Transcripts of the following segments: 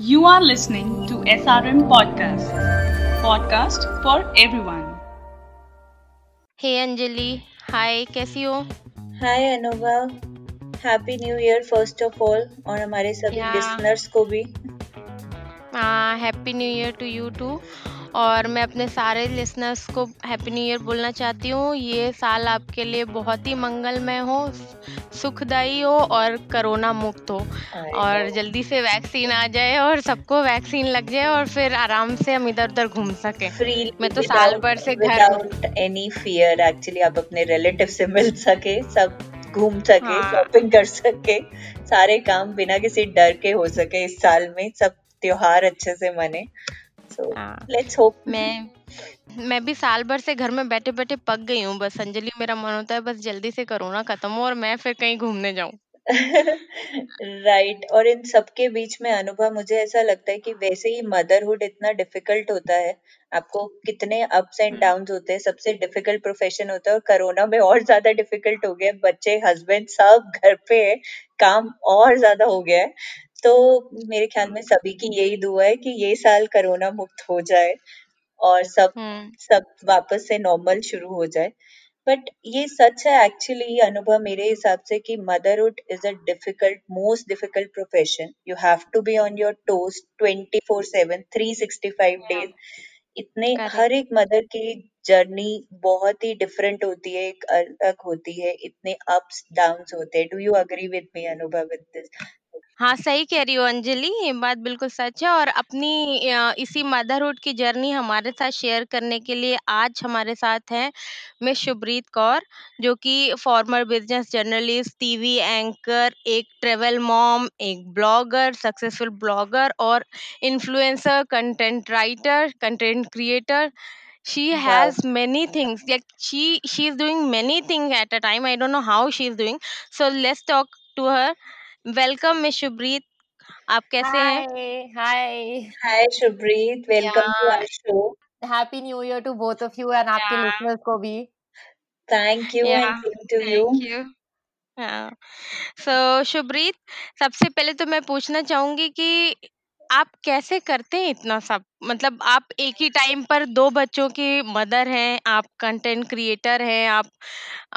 You are listening to SRM Podcast, podcast for everyone. हे अंजलि हाय कैसी हो hi Anubha happy new year first of all और हमारे सभी Yeah. Listeners को भी happy new year to you too और मैं अपने सारे लिसनर्स को हैप्पी न्यू ईयर बोलना चाहती हूँ। ये साल आपके लिए बहुत ही मंगलमय हो सुखदाई हो और कोरोना मुक्त हो। और जल्दी से वैक्सीन आ जाए और सबको वैक्सीन लग जाए और फिर आराम से हम इधर उधर घूम सकें। मैं तो साल भर से घर एनी फियर एक्चुअली आप अपने रिलेटिव से मिल सके सब घूम सके हाँ। शॉपिंग कर सके सारे काम बिना किसी डर के हो सके इस साल में सब त्योहार अच्छे से मने। सो हाँ। लेट्स होप मैं मैं भी साल भर से घर में बैठे बैठे पक गई हूँ बस अंजलि मेरा मन होता है बस जल्दी से कोरोना खत्म हो और मैं फिर कहीं घूमने जाऊँ। Right right. और इन सबके बीच में अनुभव मुझे ऐसा लगता है कि वैसे ही मदरहुड इतना डिफ़िकल्ट होता है। आपको कितने अप्स एंड डाउन होते हैं सबसे डिफ़िकल्ट प्रोफेशन होता है और कोरोना में और ज़्यादा डिफ़िकल्ट हो गया बच्चे हस्बैंड सब घर पे है काम और ज़्यादा हो गया है। तो मेरे ख्याल में सभी की यही दुआ है कि ये साल कोरोना मुक्त हो जाए और सब हम्म। सब वापस से नॉर्मल शुरू हो जाए। बट ये सच है एक्चुअली अनुभव मेरे हिसाब से कि motherhood is a difficult most difficult profession you have to be on your toes 24 7 365 days इतने. हर एक मदर की जर्नी बहुत ही डिफरेंट होती है एक अलग होती है इतने अप्स डाउन्स होते हैं। Do you agree with me अनुभव विद दिस हाँ सही कह रही हो अंजलि ये बात बिल्कुल सच है और अपनी अ, इसी मदरहुड की जर्नी हमारे साथ शेयर करने के लिए आज हमारे साथ हैं मिस शुभरीत कौर जो कि former business journalist TV anchor एक ट्रेवल मॉम एक ब्लॉगर सक्सेसफुल ब्लॉगर और influencer content writer content creator she Wow. has many things like she she is doing many things at a time i don't know how she is doing so let's talk to her welcome miss Shubhreet आप कैसे हैं Hi, hi. Hi Shubhreet welcome to Yeah. Our show Happy New Year to both of you and आपके Yeah. listeners को भी. Thank you Yeah, and same to you thank you हाँ so शुभरीत सबसे पहले तो मैं पूछना चाहूँगी कि आप कैसे करते हैं इतना सब मतलब आप एक ही टाइम पर दो बच्चों की मदर हैं आप कंटेंट क्रिएटर हैं आप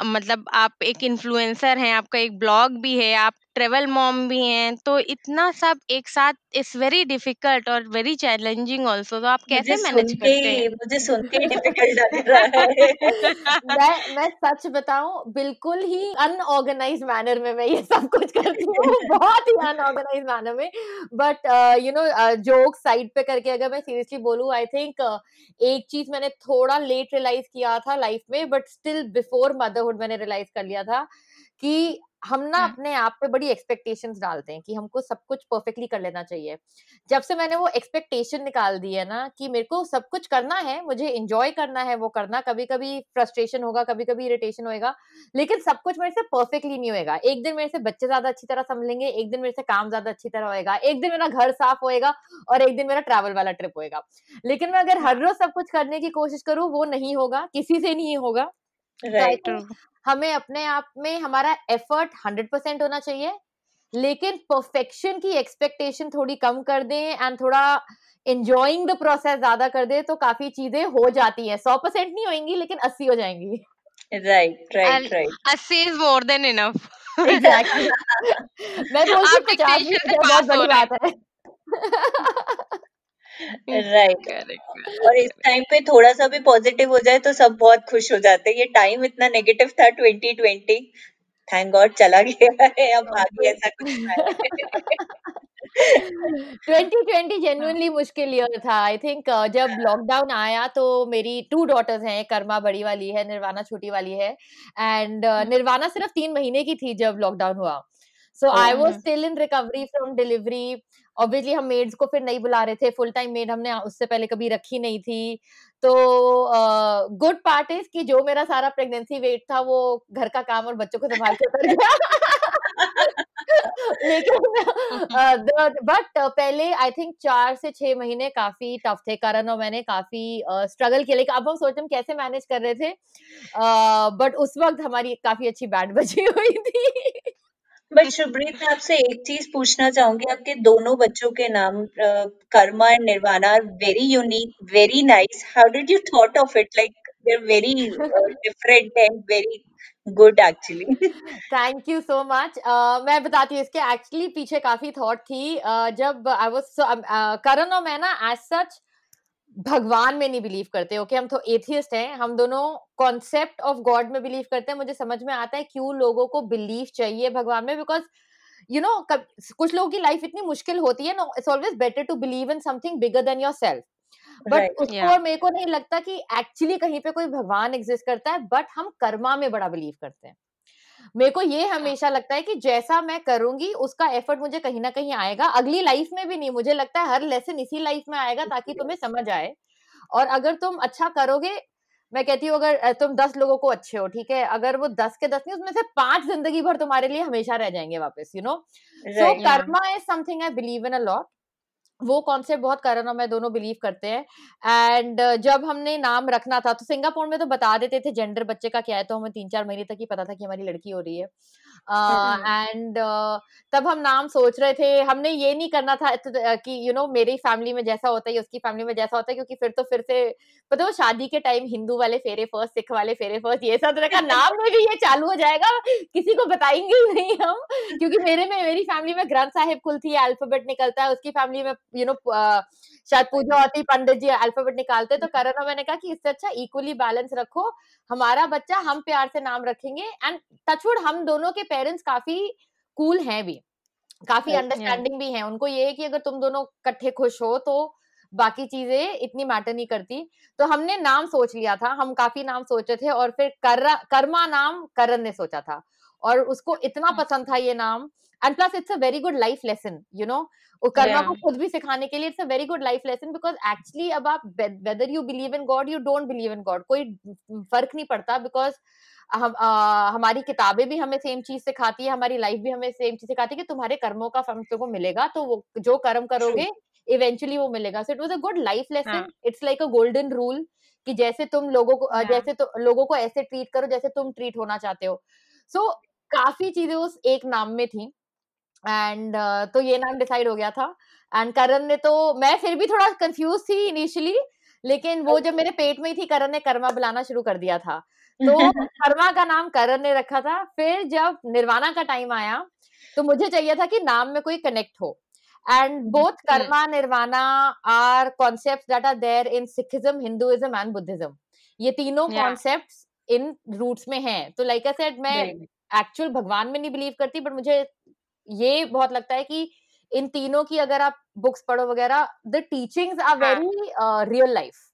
मतलब आप एक इन्फ्लुएंसर हैं आपका एक ब्लॉग भी है आप ट्रेवल मॉम भी हैं तो इतना सब एक साथ इट्स वेरी डिफ़िकल्ट और वेरी चैलेंजिंग ऑल्सो तो आप कैसे मैनेज करते हैं मुझे सुन के डिफ़िकल्ट लग रहा है। मैं मैं सच बताऊँ बिल्कुल ही अनऑर्गेनाइज मैनर में मैं ये सब कुछ करती हूँ बहुत ही अनऑर्गेनाइज मैनर में। But you know joke side पे करके अगर मैं सीरियसली बोलूँ आई थिंक एक चीज़ मैंने थोड़ा लेट रियलाइज़ किया था लाइफ में बट स्टिल बिफोर मदरहुड मैंने रियलाइज़ कर लिया था कि हम ना हम्म। अपने आप पे बड़ी एक्सपेक्टेशंस डालते हैं कि हमको सब कुछ परफेक्टली कर लेना चाहिए। जब से मैंने वो एक्सपेक्टेशन निकाल दी है ना कि मेरे को सब कुछ करना है मुझे इंजॉय करना है वो करना कभी कभी फ्रस्ट्रेशन होगा कभी कभी इरिटेशन होएगा लेकिन सब कुछ मेरे से परफेक्टली नहीं होएगा। एक दिन मेरे से बच्चे ज़्यादा अच्छी तरह संभलेंगे एक दिन मेरे से काम ज़्यादा अच्छी तरह होएगा एक दिन मेरा घर साफ़ होएगा और एक दिन मेरा ट्रैवल वाला ट्रिप होएगा। लेकिन मैं अगर हर रोज सब कुछ करने की कोशिश करूँ वो नहीं होगा किसी से नहीं होगा। तो आई राइट हमें अपने आप में हमारा एफर्ट हंड्रेड परसेंट होना चाहिए लेकिन परफेक्शन की एक्सपेक्टेशन थोड़ी कम कर दें एंड थोड़ा एंजॉइंग द प्रोसेस ज़्यादा कर दें तो काफ़ी चीज़ें हो जाती हैं। सौ परसेंट नहीं होंगी लेकिन अस्सी हो जाएँगी। राइट राइट राइट अस्सी is more than enough exactly मैं बोलती आप हूँ पचास बहुत बड़ी बात है। राइट करेक्ट और इस टाइम पे थोड़ा सा भी पॉजिटिव हो जाए तो सब बहुत खुश हो जाते हैं। ये टाइम इतना नेगेटिव था 2020 थैंक गॉड चला गया है अब आगे ऐसा कुछ है 2020 जेन्युइनली मुश्किल ईयर था। आई थिंक uh, जब लॉकडाउन आया तो मेरी टू डॉटर्स हैं कर्मा बड़ी वाली है निर्वाणा छोटी वाली है। एंड uh, निर्वाणा सिर्फ़ तीन महीने की थी जब लॉकडाउन हुआ। So I was. Still in recovery from delivery obviously हम मेड्स को फिर नहीं बुला रहे थे. फुल टाइम मेड हमने उससे पहले कभी रखी नहीं थी. तो गुड पार्ट इज़ कि जो मेरा सारा प्रेगनेंसी वेट था वो घर का काम और बच्चों को संभाल के उतर गया। लेकिन बट पहले आई थिंक चार से छह महीने काफ़ी टफ थे करण और मैंने काफ़ी स्ट्रगल किया। लेकिन अब हम सोचते हम कैसे मैनेज कर रहे थे। बट उस वक्त हमारी काफ़ी अच्छी बैंड बची हुई थी। बट शुभ्रीत मैं आपसे एक चीज़ पूछना चाहूँगी। आपके दोनों बच्चों के नाम Karma and Nirvana are very unique very nice how did you thought of it like they are very different and very good actually thank you so much मैं बताती हूँ इसके एक्चुअली पीछे काफ़ी थॉट थी। uh, जब आई वाज करण और मैं ना एज सच भगवान में नहीं बिलीव करते ओके हम तो एथियस्ट हैं हम दोनों कॉन्सेप्ट ऑफ़ गॉड में बिलीव करते हैं। मुझे समझ में आता है क्यों लोगों को बिलीव चाहिए भगवान में बिकॉज़ यू नो कुछ लोगों की लाइफ इतनी मुश्किल होती है no it's always better to believe in something bigger than your self but उसको. मेरे को नहीं लगता कि एक्चुअली कहीं पे कोई भगवान एग्जिस्ट करता है बट हम कर्मा में बड़ा बिलीव करते हैं। मेरे को ये हमेशा लगता है कि जैसा मैं करूँगी उसका एफर्ट मुझे कहीं ना कहीं आएगा। अगली लाइफ में भी नहीं मुझे लगता है हर लेसन इसी लाइफ में आएगा ताकि तुम्हें समझ आए। और अगर तुम अच्छा करोगे मैं कहती हूँ अगर तुम दस लोगों को अच्छे हो ठीक है? अगर वो दस के दस नहीं उसमें से पाँच ज़िंदगी भर तुम्हारे लिए हमेशा रह जाएँगे वापस you know so Karma is something I believe in a lot वो कॉन्सेप्ट बहुत करण और मैं दोनों बिलीव करते हैं। एंड जब हमने नाम रखना था तो सिंगापुर में तो बता देते थे जेंडर बच्चे का क्या है तो हमें तीन चार महीने तक ही पता था कि हमारी लड़की हो रही है। एंड तब हम नाम सोच रहे थे हमने ये नहीं करना था कि यू you नो know, मेरी फैमिली में जैसा होता है उसकी फैमिली में जैसा होता है क्योंकि फिर तो फिर से पता हो शादी के टाइम हिंदू वाले फेरे फ़र्स्ट सिख वाले फेरे फ़र्स्ट ये सब तरह का नाम में भी ये चालू हो जाएगा किसी को बताएँगे ही नहीं हम क्योंकि मेरे में मेरी फैमिली में ग्रंथ साहिब खुलती है अल्फ़ाबेट निकलता है उसकी फैमिली में यू नो शायद पूजा होती पंडित जी अल्फ़ाबेट निकालते तो करण और मैंने कहा कि इससे अच्छा इक्वली बैलेंस रखो। हमारा बच्चा हम प्यार से नाम रखेंगे एंड टचवुड हम दोनों के पेरेंट्स काफ़ी कूल हैं भी काफ़ी अंडरस्टैंडिंग भी है। उनको ये है कि अगर तुम दोनों इकट्ठे खुश हो तो बाकी चीज़ें इतनी मैटर नहीं करती। तो हमने नाम सोच लिया था हम काफ़ी नाम सोचे थे और फिर कर, कर्मा नाम करण ने सोचा था। और उसको इतना हाँ। पसंद था ये नाम। And plus it's a very good life lesson you know Karma को खुद भी सिखाने के लिए it's a very good life lesson because actually अब आप whether you believe in god you don't believe in god कोई फ़र्क नहीं पड़ता बिकॉज़ हम आ, हमारी किताबें भी हमें सेम चीज़ सिखाती है हमारी लाइफ भी हमें सेम चीज़ सिखाती है कि तुम्हारे कर्मों का फल तुमको मिलेगा तो वो जो कर्म करोगे इवेंचुअली वो मिलेगा। So it was a good life lesson it's like a golden rule कि जैसे तुम लोगों को yeah. जैसे तो लोगों को ऐसे ट्रीट करो जैसे तुम ट्रीट होना चाहते हो। सो so, काफ़ी चीज़ें उस एक नाम में थी। एंड uh, तो ये नाम डिसाइड हो गया था। एंड करण ने तो मैं फिर भी थोड़ा कंफ्यूज थी इनिशियली लेकिन वो जब मेरे पेट में ही थी करण ने कर्मा बुलाना शुरू कर दिया था। तो कर्मा का नाम करण ने रखा था। फिर जब निर्वाणा का टाइम आया तो मुझे चाहिए था कि नाम में कोई कनेक्ट हो। And both Karma Nirvana are concept that are there in Sikhism Hinduism and Buddhism ये तीनों कॉन्सेप्ट इन रूट्स में हैं। तो लाइक आई सेड मैं एक्चुअल भगवान में नहीं बिलीव करती बट मुझे ये बहुत लगता है कि इन तीनों की अगर आप बुक्स पढ़ो वगैरह the teachings are very real life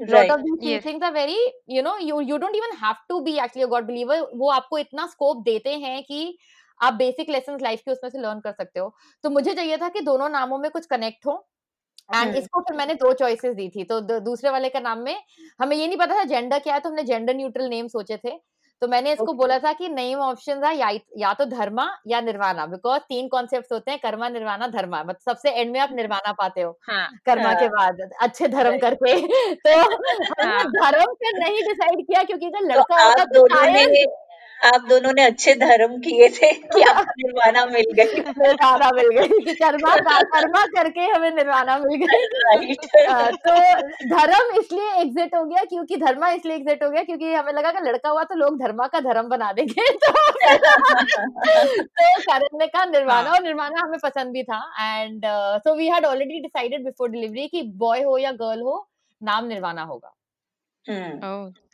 lot of these yes. things are very you know you you don't even have to be actually a god believer. वो आपको इतना स्कोप देते हैं कि आप बेसिक लेसन लाइफ के उसमें से लर्न कर सकते हो। तो मुझे चाहिए था कि दोनों नामों में कुछ कनेक्ट हो एंड इसको फिर मैंने दो चॉइसेस दी थी। तो दूसरे वाले का नाम में हमें ये नहीं पता था जेंडर क्या है तो हमने जेंडर न्यूट्रल नेम सोचे थे। तो मैंने इसको okay. बोला था कि नई ऑप्शन था या, या तो धर्मा या निर्वाणा बिकॉज़ तीन कॉन्सेप्ट होते हैं कर्मा निर्वाणा धर्मा। मतलब सबसे एंड में आप निर्वाणा पाते हो हाँ, कर्मा हाँ, के बाद अच्छे धर्म करके। तो हाँ, धर्म से नहीं डिसाइड किया क्योंकि अगर तो लड़का होता तो शायद आप दोनों ने अच्छे धर्म किए थे कि आपको निर्वाणा मिल गई। निर्वाणा मिल गई। कर्मा कर्मा करके हमें निर्वाणा मिल गई। तो धर्म इसलिए एग्जिट हो गया क्योंकि धर्मा इसलिए एग्जिट हो गया क्योंकि हमें लगा कि लड़का हुआ तो लोग धर्मा का धर्म बना देंगे। तो तो करण ने कहा निर्वाणा और निर्वाणा हमें पसंद भी था। And so we had already decided before delivery कि बॉय हो या गर्ल हो नाम निर्वाणा होगा।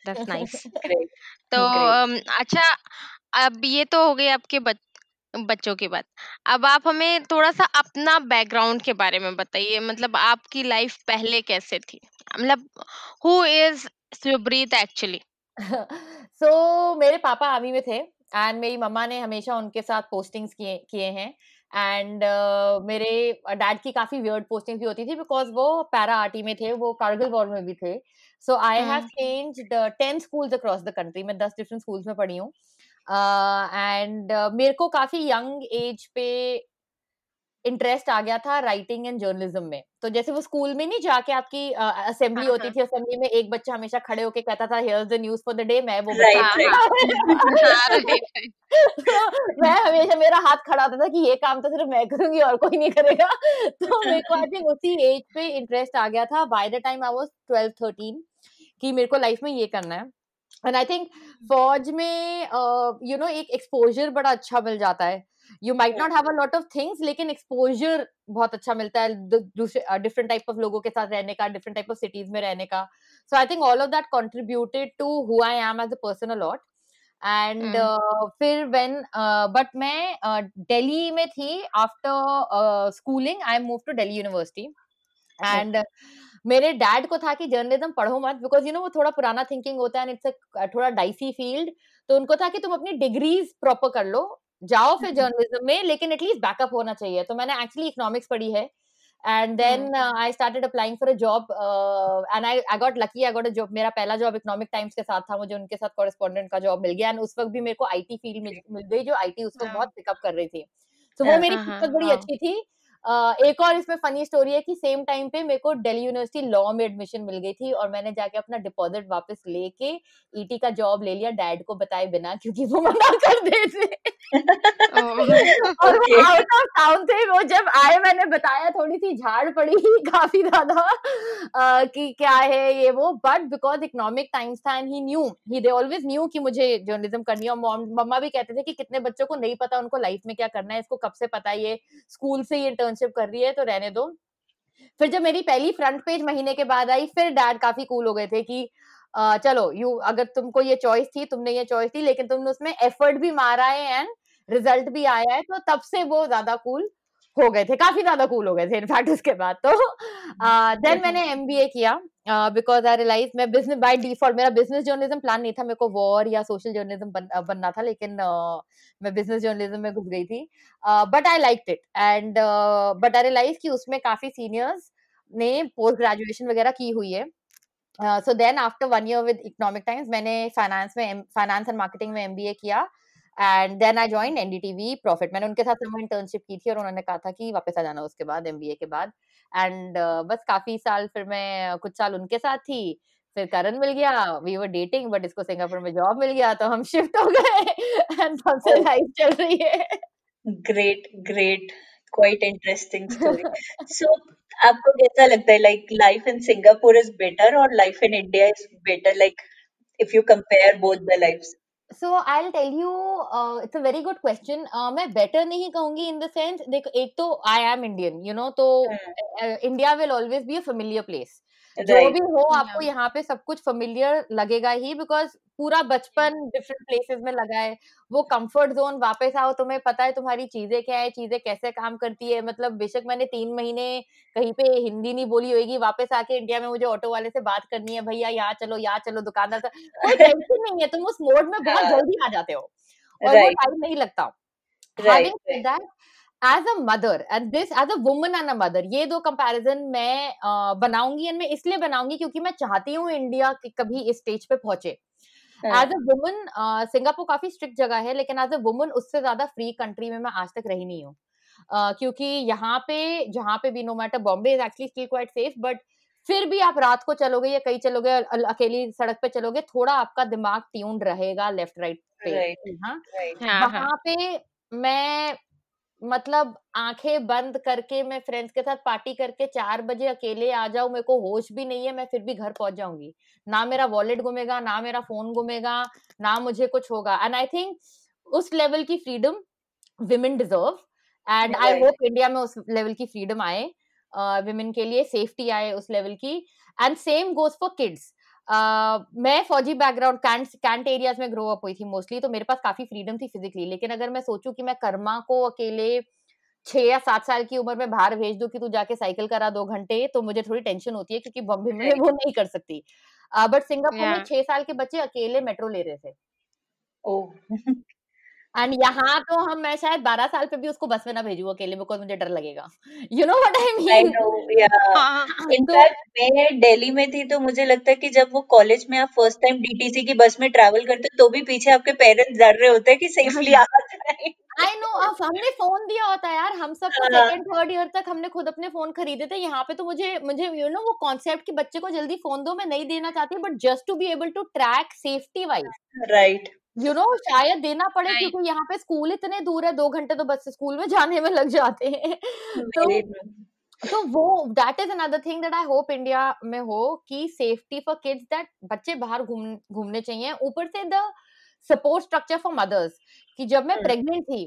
दैट्स नाइस तो अच्छा अब ये तो हो गए आपके बच, बच्चों की बात। अब आप हमें थोड़ा सा अपना बैकग्राउंड के बारे में बताइए मतलब आपकी लाइफ पहले कैसे थी? मतलब who is Subreet actually so मेरे पापा आर्मी में थे एंड मेरी मम्मा ने हमेशा उनके साथ पोस्टिंग्स किए किए हैं एंड uh, मेरे डैड की काफ़ी वियर्ड पोस्टिंग भी होती थी बिकॉज़ वो पैरा आर्टी में थे वो कारगिल वॉर में भी थे। So I have change ten schools across the country मैं दस डिफरेंट स्कूल्स में पढ़ी हूँ। एंड uh, uh, मेरे को काफ़ी यंग एज पे इंटरेस्ट आ गया था राइटिंग एंड जर्नलिज्म में। तो जैसे वो स्कूल में नहीं जाके आपकी असेंबली हाँ, होती हाँ। थी असेंबली में एक बच्चा हमेशा खड़े होके कहता था here's the news for the day मैं वो हाँ, मैं हमेशा मेरा हाथ खड़ा होता था कि ये काम तो सिर्फ़ मैं करूँगी और कोई नहीं करेगा। तो मेरे को आई थिंक उसी एज पे इंटरेस्ट आ गया था। By the time I was 12 13 कि मेरे को लाइफ में ये करना है। एंड आई थिंक फौज में यू नो एक एक्सपोजर बड़ा अच्छा मिल जाता है। You might not have a lot of things लेकिन एक्सपोजर बहुत अच्छा मिलता है दूसरे डिफरेंट टाइप ऑफ़ लोगों के साथ रहने का डिफरेंट टाइप ऑफ़ सिटीज़ में रहने का। So I think all of that contributed to who I am as a person a lot and. फिर वेन बट मैं दिल्ली में थी। After schooling I am move to Delhi university and मेरे dad को था कि जर्नलिज्म पढ़ो मत बिकॉज़ यू नो वो थोड़ा पुराना थिंकिंग होता है इट्स थोड़ा डाइसी फ़ील्ड तो उनको था कि तुम अपनी डिग्रीज प्रॉपर कर लो जाओ फिर हम्म। जर्नलिज्म में लेकिन एटलीस्ट बैकअप होना चाहिए तो मैंने एक्चुअली इकोनॉमिक्स पढ़ी है and then I started applying for a job and I I got lucky I got a job मेरा पहला जॉब इकोनॉमिक टाइम्स के साथ था मुझे उनके साथ कॉरेस्पॉन्डेंट का जॉब मिल गया एंड उस वक्त भी मेरे को आईटी फ़ील्ड मिल गई जो आईटी उस वक्त हाँ। बहुत पिकअप कर रही थी तो वो हाँ, मेरी हाँ, हाँ, बड़ी। अच्छी थी एक और इसमें फनी स्टोरी है कि सेम टाइम पे मेरे को दिल्ली यूनिवर्सिटी लॉ में एडमिशन मिल गई थी और मैंने जाके अपना डिपॉजिट वापस लेके ईटी का जॉब ले लिया डैड को बताए बिना क्योंकि वो मना कर देते। और वो आउट ऑफ़ टाउन थे वो जब आए मैंने बताया थोड़ी सी झाड़ पड़ी काफ़ी ज़्यादा कि क्या है ये वो बट बिकॉज़ इकोनॉमिक टाइम्स था and he knew he they always knew कि मुझे जर्नलिज्म करनी है। और मम्मा भी कहते थे कि कितने बच्चों को नहीं पता उनको लाइफ में क्या करना है इसको कब से पता ये स्कूल से ही इंटर्नशिप कर रही है तो रहने दो। फिर जब मेरी पहली फ्रंट पेज महीने के बाद आई, फिर डैड काफ़ी कूल हो गए थे कि चलो यू अगर तुमको ये चॉइस थी, तुमने ये चॉइस थी, लेकिन तुमने उसमें एफर्ट भी मारा है एंड रिज़ल्ट भी आया है तो तब से वो ज़्यादा कूल हो गए थे काफ़ी ज़्यादा कूल हो गए थे इनफैक्ट उसके बाद तो। देन मैंने एमबीए किया बिकॉज़ आई रियलाइज़ मैं बिज़नेस बाय डिफ़ॉल्ट मेरा बिज़नेस जर्नलिज्म प्लान नहीं था मेरे को वॉर या सोशल जर्नलिज्म बन, बनना था लेकिन uh, मैं बिज़नेस जर्नलिज्म में घुस गई थी। But I like it and but I realise कि उसमें काफ़ी सीनियर्स ने पोस्ट ग्रेजुएशन वगैरह की हुई है। So then after one year with Economic Times मैंने फाइनेंस में फाइनेंस एंड मार्केटिंग में एमबीए किया। And then I join NDTV profit मैंने उनके साथ समर इंटर्नशिप की थी और उन्होंने कहा था कि वापस आ जाना उसके बाद एमबीए के बाद एंड uh, बस काफ़ी साल फिर मैं कुछ साल उनके साथ थी फिर करण मिल गया वी वर डेटिंग बट इसको सिंगापुर में जॉब मिल गया तो हम शिफ्ट हो गए एंड तब से. लाइफ चल रही है Great, great. Quite interesting story. So, आपको कैसा लगता है like life in Singapore is better or life in India is better? Like if you compare both the lives. So I tell you it's a very good question मैं better नहीं कहूँगी in the sense देखो एक तो I am Indian you know तो. India will always be a familiar place जो Right. भी हो आपको Yeah. यहाँ पे सब कुछ फेमिलियर लगेगा ही बिकॉज़ पूरा बचपन डिफरेंट प्लेसेस में लगा है वो कंफर्ट जोन वापस आओ तुम्हें पता है तुम्हारी चीज़ें क्या है चीज़ें कैसे काम करती है मतलब बेशक मैंने तीन महीने कहीं पे हिंदी नहीं बोली होगी वापस आके इंडिया में मुझे ऑटो वाले से बात करनी है भैया यहाँ चलो यहाँ चलो दुकानदार से कोई टेंशन नहीं है तुम उस मोड में बहुत हाँ। जल्दी आ जाते हो और वो टाइम नहीं लगता Right. As a mother and this as a woman and a mother ये दो कंपैरिजन मैं अ, बनाऊँगी एंड मैं इसलिए बनाऊँगी क्योंकि मैं चाहती हूँ इंडिया के कभी इस स्टेज पे पहुँचे हाँ. एज अ वुमन सिंगापुर काफ़ी स्ट्रिक्ट जगह है लेकिन एज अ वुमन उससे ज़्यादा फ्री कंट्री में मैं आज तक रही नहीं हूँ अ, क्योंकि यहाँ पे जहाँ पे भी no matter Bombay is actually still quite safe but फिर भी आप रात को चलोगे या कहीं चलोगे अकेली सड़क पे चलोगे थोड़ा आपका दिमाग ट्यून्ड रहेगा लेफ़्ट राइट पे Right. हाँ Right. हाँ, हाँ. वहाँ पे मैं मतलब आँखें बंद करके मैं फ्रेंड्स के साथ पार्टी करके चार बजे अकेले आ जाऊँ मेरे को होश भी नहीं है मैं फिर भी घर पहुँच जाऊँगी। ना मेरा वॉलेट घूमेगा ना मेरा फ़ोन घूमेगा ना मुझे कुछ होगा। एंड आई थिंक उस लेवल की freedom women deserve and I hope India में उस लेवल की फ्रीडम आए विमेन uh, के लिए सेफ्टी आए उस लेवल की। And same goes for kids मैं फौजी बैकग्राउंड कैंट कैंट एरियाज़ में ग्रो अप हुई थी मोस्टली तो मेरे पास काफ़ी फ्रीडम थी फिजिकली लेकिन अगर मैं सोचूं कि मैं कर्मा को अकेले छह या सात साल की उम्र में बाहर भेज दूँ कि तू जाके साइकिल करा दो घंटे तो मुझे थोड़ी टेंशन होती है क्योंकि बॉम्बे में. वो नहीं कर सकती बट सिंगापुर में छह साल के बच्चे अकेले मेट्रो ले रहे थे Oh. एंड यहाँ तो हम मैं शायद बारह साल पे भी उसको बस में ना भेजू अकेले बिकॉज़ मुझे डर लगेगा you know what I mean know. Yeah. हाँ, In तो fact, मैं दिल्ली में थी तो मुझे लगता है कि जब वो कॉलेज में आप फ़र्स्ट टाइम डीटीसी की बस में ट्रैवल करते तो भी पीछे आपके पेरेंट्स डर रहे होते हैं कि सेफली आ जाए आई नो अब हमने फ़ोन दिया होता है यार हम सब। सेकंड थर्ड ईयर तक हमने खुद अपने फ़ोन खरीदे थे यहाँ पे तो मुझे मुझे यू नो वो कॉन्सेप्ट कि बच्चे को जल्दी फ़ोन दो मैं नहीं देना चाहती but just to be able to track safety wise right you know शायद देना पड़े Right. क्योंकि यहाँ पे स्कूल इतने दूर है दो घंटे तो बस स्कूल में जाने में लग जाते हैं। तो तो वो that is another thing that I hope India में हो कि सेफ्टी फॉर किड्स दैट बच्चे बाहर घूम घूमने चाहिए। ऊपर से the support structure for mothers कि जब मैं। प्रेग्नेंट थी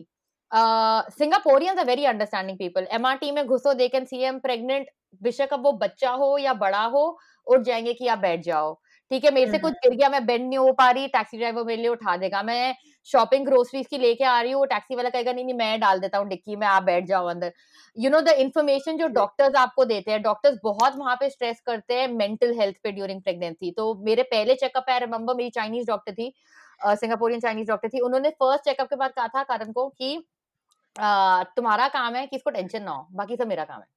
Singaporeans are very understanding people MRT में घुसो they can see am pregnant बेशक अब वो बच्चा हो या बड़ा हो उठ जाएँगे कि आप बैठ जाओ। ठीक है मेरे से कुछ गिर गया मैं बेंड नहीं हो पा रही टैक्सी ड्राइवर मेरे लिए उठा देगा। मैं शॉपिंग ग्रोसरीज की लेके आ रही हूँ टैक्सी वाला कहेगा नहीं नहीं मैं डाल देता हूँ डिक्की में आप बैठ जाओ अंदर। यू नो द इन्फॉर्मेशन जो डॉक्टर्स आपको देते हैं डॉक्टर्स बहुत वहाँ पे स्ट्रेस करते हैं मेंटल हेल्थ पे ड्यूरिंग प्रेगनेंसी तो मेरे पहले चेकअप आई रिमेम्बर मेरी चाइनीज़ डॉक्टर थी सिंगापोरियन चाइनीज़ डॉक्टर थी उन्होंने फ़र्स्ट चेकअप के बाद कहा था कारण को कि तुम्हारा काम है कि इसको टेंशन ना हो बाकी सब मेरा काम है।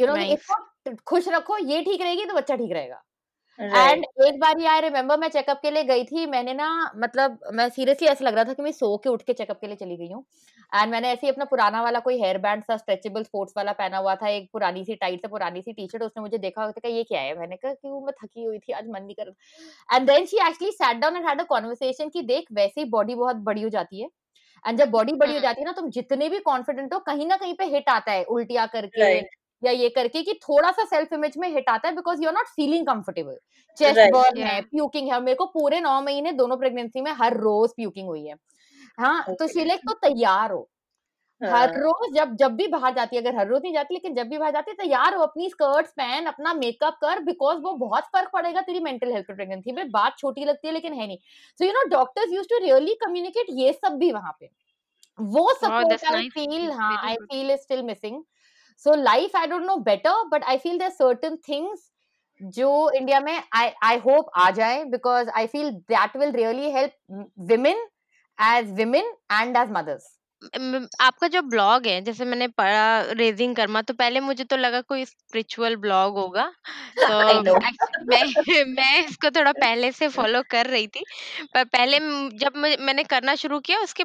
यू नो इसको खुश रखो ये ठीक रहेगी तो बच्चा ठीक रहेगा। एंड एक बार आई रिमेम्बर मैं चेकअप के लिए गई थी मैंने ना मतलब मैं सीरियसली ऐसा लग रहा था कि मैं सो के उठ के चेकअप के लिए चली गई हूँ। एंड मैंने ऐसे ही अपना पुराना वाला कोई हेयर बैंड सा स्ट्रेचेबल स्पोर्ट्स वाला पहना हुआ था एक पुरानी सी टाइट से पुरानी सी टी शर्ट उसने मुझे देखा हुआ था ये क्या है? मैंने कहा कि वो मैं थकी हुई थी आज मन नहीं कर रहा and then she actually sat down and had a conversation कि देख वैसे ही बॉडी बहुत बड़ी हो जाती है। एंड जब बॉडी बड़ी हो हम्म। जाती है ना तुम जितने भी कॉन्फिडेंट हो कहीं ना कहीं पे हिट आता है उल्टिया करके। या ये करके कि थोड़ा सा सेल्फ इमेज में हिट आता है because you are not feeling comfortable chest burn है प्यूकिंग है मेरे को पूरे नौ महीने दोनों प्रेगनेंसी में हर रोज प्यूकिंग हुई है। हाँ okay. तो Okay. शिलेक तो तैयार हो। हर हाँ। रोज जब जब भी बाहर जाती है अगर हर रोज नहीं जाती लेकिन जब भी बाहर जाती है तैयार हो अपनी स्कर्ट्स पहन अपना मेकअप कर बिकॉज़ वो बहुत फ़र्क पड़ेगा तेरी मेंटल हेल्थ पे प्रेगनेंसी में बात छोटी लगती है लेकिन है नहीं। So you know doctors use to really communicate ये सब भी वहाँ पे। वो सपोर्ट आई फील हाँ I feel is still missing so life I don't know better but I feel there certain things जो इंडिया में आई आई होप आ जाए because I feel that will really help women as women and as mothers आपका जो blog है जैसे मैंने पढ़ा रेजिंग कर्मा तो पहले मुझे तो लगा कोई स्पिरिचुअल ब्लॉग होगा। तो मैं मैं इसको थोड़ा पहले से फॉलो कर रही थी। पर पहले जब मैंने करना शुरू किया उसके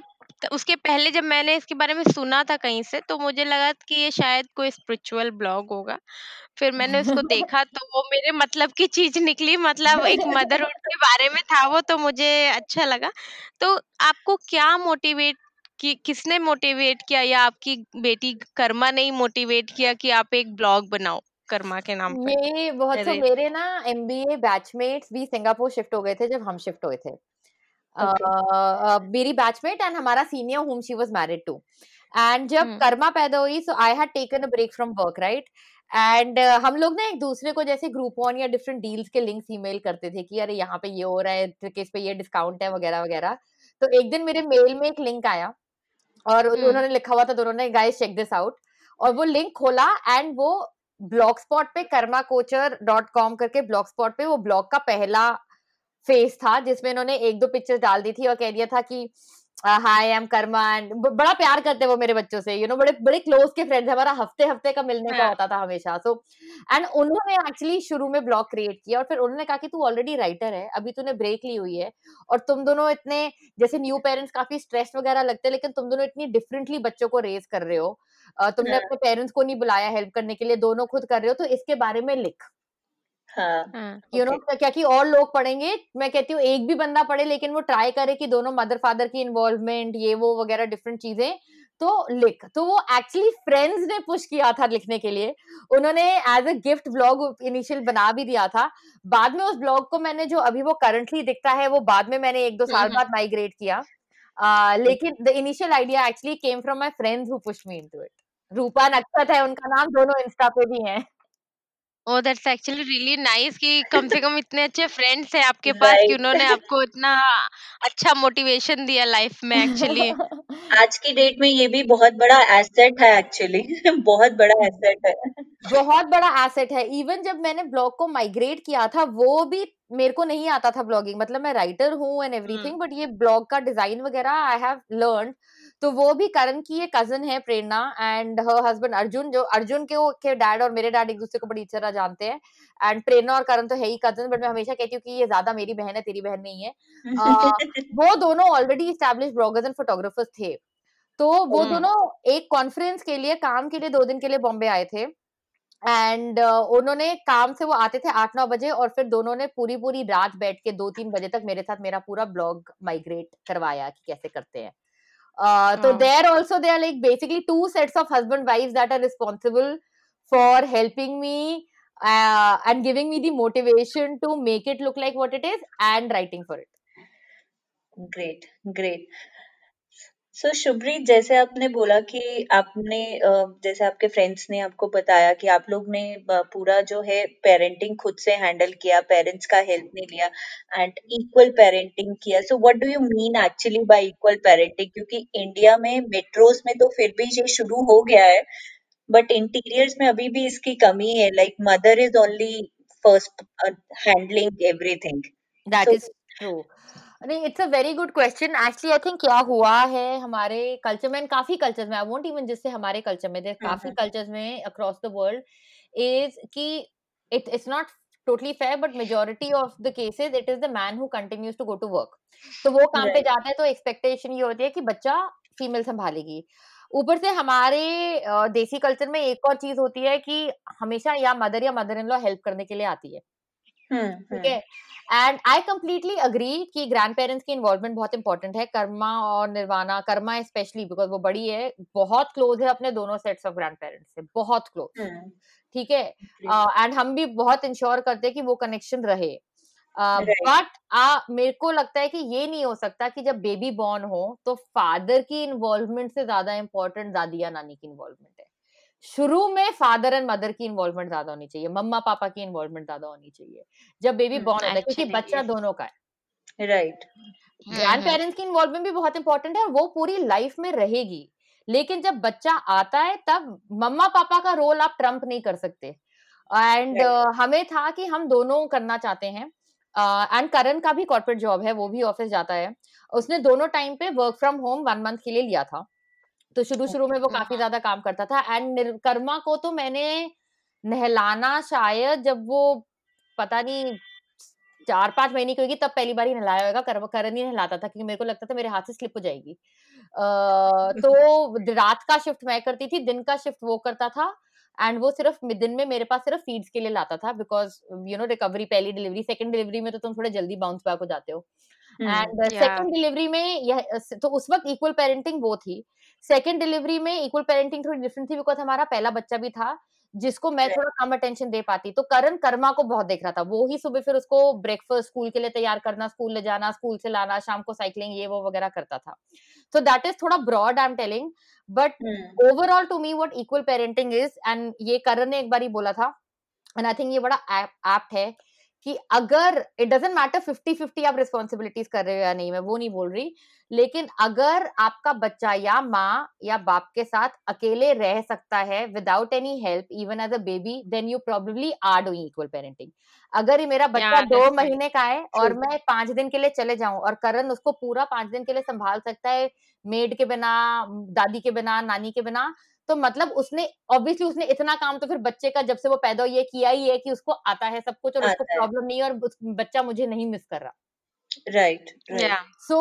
उसके पहले जब मैंने इसके बारे में सुना था कहीं से तो मुझे लगा कि ये शायद कोई स्पिरिचुअल ब्लॉग होगा। फिर मैंने उसको देखा तो वो मेरे मतलब की चीज़ निकली मतलब एक मदरहुड के बारे में था वो तो मुझे अच्छा लगा। तो आपको क्या मोटिवेट कि किसने मोटिवेट किया या आपकी बेटी कर्मा ने ही मोटिवेट किया कि आप एक ब्लॉग बनाओ कर्मा के नाम पे? ये बहुत तो मेरे ना एमबीए बैचमेट्स भी सिंगापुर शिफ्ट हो गए थे जब हम शिफ्ट हुए थे। मेरी बैचमेट एंड हमारा senior whom she was married to. And जब हम्म। कर्मा पैदा हुई so I had taken a break from work right and हम लोग ना एक दूसरे को जैसे ग्रुप ऑन या डिफरेंट डील्स के लिंक्स ईमेल करते थे कि अरे यहाँ पे ये हो रहा है टिकट्स पे ये डिस्काउंट है वगैरह वगैरह। तो एक दिन मेरे मेल में एक लिंक आया और हम्म। उन्होंने लिखा हुआ था दोनों ने गाइस चेक दिस आउट और वो लिंक खोला एंड वो ब्लॉग स्पॉट पे कर्मा कोचर डॉट कॉम करके ब्लॉग स्पॉट पे वो ब्लॉग का पहला फेस था जिसमें इन्होंने एक दो पिक्चर्स डाल दी थी और कह दिया था कि hi I am Karma and बड़ा प्यार करते हैं वो मेरे बच्चों से यू you नो know, बड़े बड़े क्लोज के फ्रेंड्स हमारा हफ़्ते हफ़्ते का मिलने का हाँ। होता था हमेशा सो एंड उन्होंने एक्चुअली शुरू में ब्लॉग क्रिएट किया और फिर उन्होंने कहा कि तू ऑलरेडी राइटर है अभी तूने ब्रेक ली हुई है और तुम दोनों इतने जैसे न्यू पेरेंट्स काफ़ी स्ट्रेस वगैरह लगते हैं लेकिन तुम दोनों इतनी डिफरेंटली बच्चों को रेज कर रहे हो तुमने हाँ। अपने पेरेंट्स को नहीं बुलाया हेल्प करने के लिए दोनों खुद कर रहे हो तो इसके बारे में लिख। हाँ हाँ यू नो क्या कि और लोग पढ़ेंगे मैं कहती हूँ एक भी बंदा पढ़े लेकिन वो ट्राई करे कि दोनों मदर फादर की इन्वॉल्वमेंट ये वो वगैरह डिफरेंट चीज़ें तो लिख तो वो एक्चुअली फ्रेंड्स ने पुश किया था लिखने के लिए। उन्होंने as a gift blog initial बना भी दिया था। बाद में उस ब्लॉग को मैंने जो अभी वो करंटली दिखता है वो बाद में मैंने एक दो साल हम्म बाद माइग्रेट किया। uh, लेकिन the initial idea actually came from my friends who push me into it Rupa Naksat है उनका नाम दोनों इंस्टा पे भी हैं। Oh that's actually really nice कि कम से कम इतने अच्छे फ्रेंड्स हैं आपके पास कि राइट उन्होंने आपको इतना अच्छा मोटिवेशन दिया लाइफ में एक्चुअली आज की डेट में ये भी बहुत बड़ा एसेट है एक्चुअली बहुत बड़ा एसेट है. बहुत बड़ा एसेट है. इवन जब मैंने ब्लॉग को माइग्रेट किया था वो भी मेरे को नहीं आता था ब्लॉगिंग मतलब मैं राइटर हूँ एंड एवरीथिंग बट ये ब्लॉग का डिज़ाइन वगैरह आई हैव लर्न तो वो भी करण की एक कज़न है Prerna and her husband Arjun जो अर्जुन के के डैड और मेरे डैड एक दूसरे को बड़ी अच्छी तरह जानते हैं एंड प्रेरणा और करण तो है ही कज़न बट मैं हमेशा कहती हूँ कि ये ज़्यादा मेरी बहन है तेरी बहन नहीं है। वो दोनों already establish bloggers and photographers थे। तो वो हम्म। दोनों एक कॉन्फ्रेंस के लिए काम के लिए दो दिन के लिए बॉम्बे आए थे एंड uh, उन्होंने काम से वो आते थे आठ नौ बजे और फिर दोनों ने पूरी पूरी रात बैठ के दो तीन बजे तक मेरे साथ मेरा पूरा ब्लॉग माइग्रेट करवाया कि कैसे करते हैं। uh, so hmm. there also there are like basically two sets of husband wives that are responsible for helping me uh, and giving me the motivation to make it look like what it is and writing for it. Great great. सो शुभ्रीत जैसे आपने बोला कि आपने अ, जैसे आपके friends ने आपको बताया कि आप लोग ने अ, पूरा जो है पेरेंटिंग खुद से हैंडल किया पेरेंट्स का हेल्प नहीं लिया एंड इक्वल पेरेंटिंग किया. So what do you mean actually by equal parenting क्योंकि इंडिया में मेट्रोज में तो फिर भी ये शुरू हो गया है बट इंटीरियर्स में अभी भी इसकी कमी है. Like mother is only first handling everything that is true नहीं it's a very good question actually I think क्या हुआ है हमारे कल्चर में काफ़ी कल्चर्स में आई वोंट इवन जिससे हमारे कल्चर में काफ़ी। कल्चर्स में अक्रॉस द वर्ल्ड इज़ कि it it's not totally fair but majority of the cases it is the man who continues to go to work तो वो काम पे. जाता है तो एक्सपेक्टेशन ये होती है कि बच्चा फीमेल संभालेगी ऊपर से हमारे देसी कल्चर में एक और चीज़ होती है कि हमेशा या मदर या मदर इन लॉ हेल्प करने के लिए आती है ठीक है एंड आई कम्प्लीटली अग्री कि ग्रैंड पेरेंट्स की इन्वॉल्वमेंट बहुत इंपॉर्टेंट है। कर्मा और निर्वाणा कर्मा स्पेशली बिकॉज़ वो बड़ी है बहुत क्लोज है अपने दोनों सेट्स ऑफ़ ग्रैंड पेरेंट्स से बहुत क्लोज हम्म ठीक है? एंड हम भी बहुत इंश्योर करते हैं कि वो कनेक्शन रहे. बट मेरे को लगता है कि ये नहीं हो सकता कि जब बेबी बॉर्न हो तो फादर की इन्वॉल्वमेंट से ज़्यादा इम्पोर्टेंट दादी या नानी की इन्वॉल्वमेंट है। शुरू में फादर एंड मदर की इन्वॉल्वमेंट ज़्यादा होनी चाहिए मम्मा पापा की इन्वॉल्वमेंट ज़्यादा होनी चाहिए। जब बेबी बॉर्न होता है क्योंकि बच्चा दोनों का है। राइट ग्रैंड पेरेंट्स की इन्वॉल्वमेंट भी बहुत इंपॉर्टेंट है वो पूरी लाइफ में रहेगी। लेकिन जब बच्चा आता है तब मम्मा पापा का रोल आप ट्रंप नहीं कर सकते। And Right. हमें था कि हम दोनों करना चाहते हैं। एंड uh, करण का भी कॉर्पोरेट जॉब है वो भी ऑफ़िस जाता है। उसने दोनों टाइम पे work from home one month के लिए लिया था। तो शुरू शुरू में वो काफ़ी। ज़्यादा काम करता था एंड कर्मा को तो मैंने नहलाना शायद जब वो पता नहीं चार पाँच महीने की होगी तब पहली बार ही नहलाया होगा कर, करण ही नहलाता था क्योंकि मेरे को लगता था मेरे हाथ से स्लिप हो जाएगी अ, तो रात का शिफ्ट मैं करती थी दिन का शिफ्ट वो करता था एंड वो सिर्फ़ दिन में मेरे पास सिर्फ़ फीड्स के लिए लाता था बिकॉज़ यू नो रिकवरी पहली डिलीवरी सेकंड डिलीवरी में तो तुम थोड़े जल्दी बाउंस बैक हो जाते हो एंड सेकंड डिलीवरी में यह तो उस वक्त इक्वल पेरेंटिंग वो थी। सेकंड डिलीवरी में इक्वल पेरेंटिंग थोड़ी डिफरेंट थी बिकॉज़ हमारा पहला बच्चा भी था जिसको मैं. थोड़ा कम अटेंशन दे पाती। तो करण कर्मा को बहुत देख रहा था। वो ही सुबह फिर उसको ब्रेकफास्ट स्कूल के लिए तैयार करना स्कूल ले जाना स्कूल से लाना शाम को साइकिलिंग ये वो वगैरह करता था। तो दैट इज़ थोड़ा broad I am telling but overall to me what equal parenting is and ये करण ने एक बार ही बोला था एंड आई थिंक ये बड़ा एप्ट है कि अगर it doesn't matter fifty fifty आप रिस्पॉन्सिबिलिटीज कर रहे हो या नहीं मैं वो नहीं बोल रही लेकिन अगर आपका बच्चा या माँ या बाप के साथ अकेले रह सकता है without any help even as a baby then you probably are doing equal parenting अगर मेरा बच्चा दो महीने का है और मैं पाँच दिन के लिए चले जाऊँ और करण उसको पूरा पाँच दिन के लिए संभाल सकता है मेड के बिना दादी के बिना नानी के बिना तो मतलब उसने ऑब्वियसली उसने इतना काम तो फिर बच्चे का जब से वो पैदा हुई है किया ही है कि उसको आता है सब कुछ और उसको प्रॉब्लम नहीं और बच्चा मुझे नहीं मिस कर रहा। राइट सो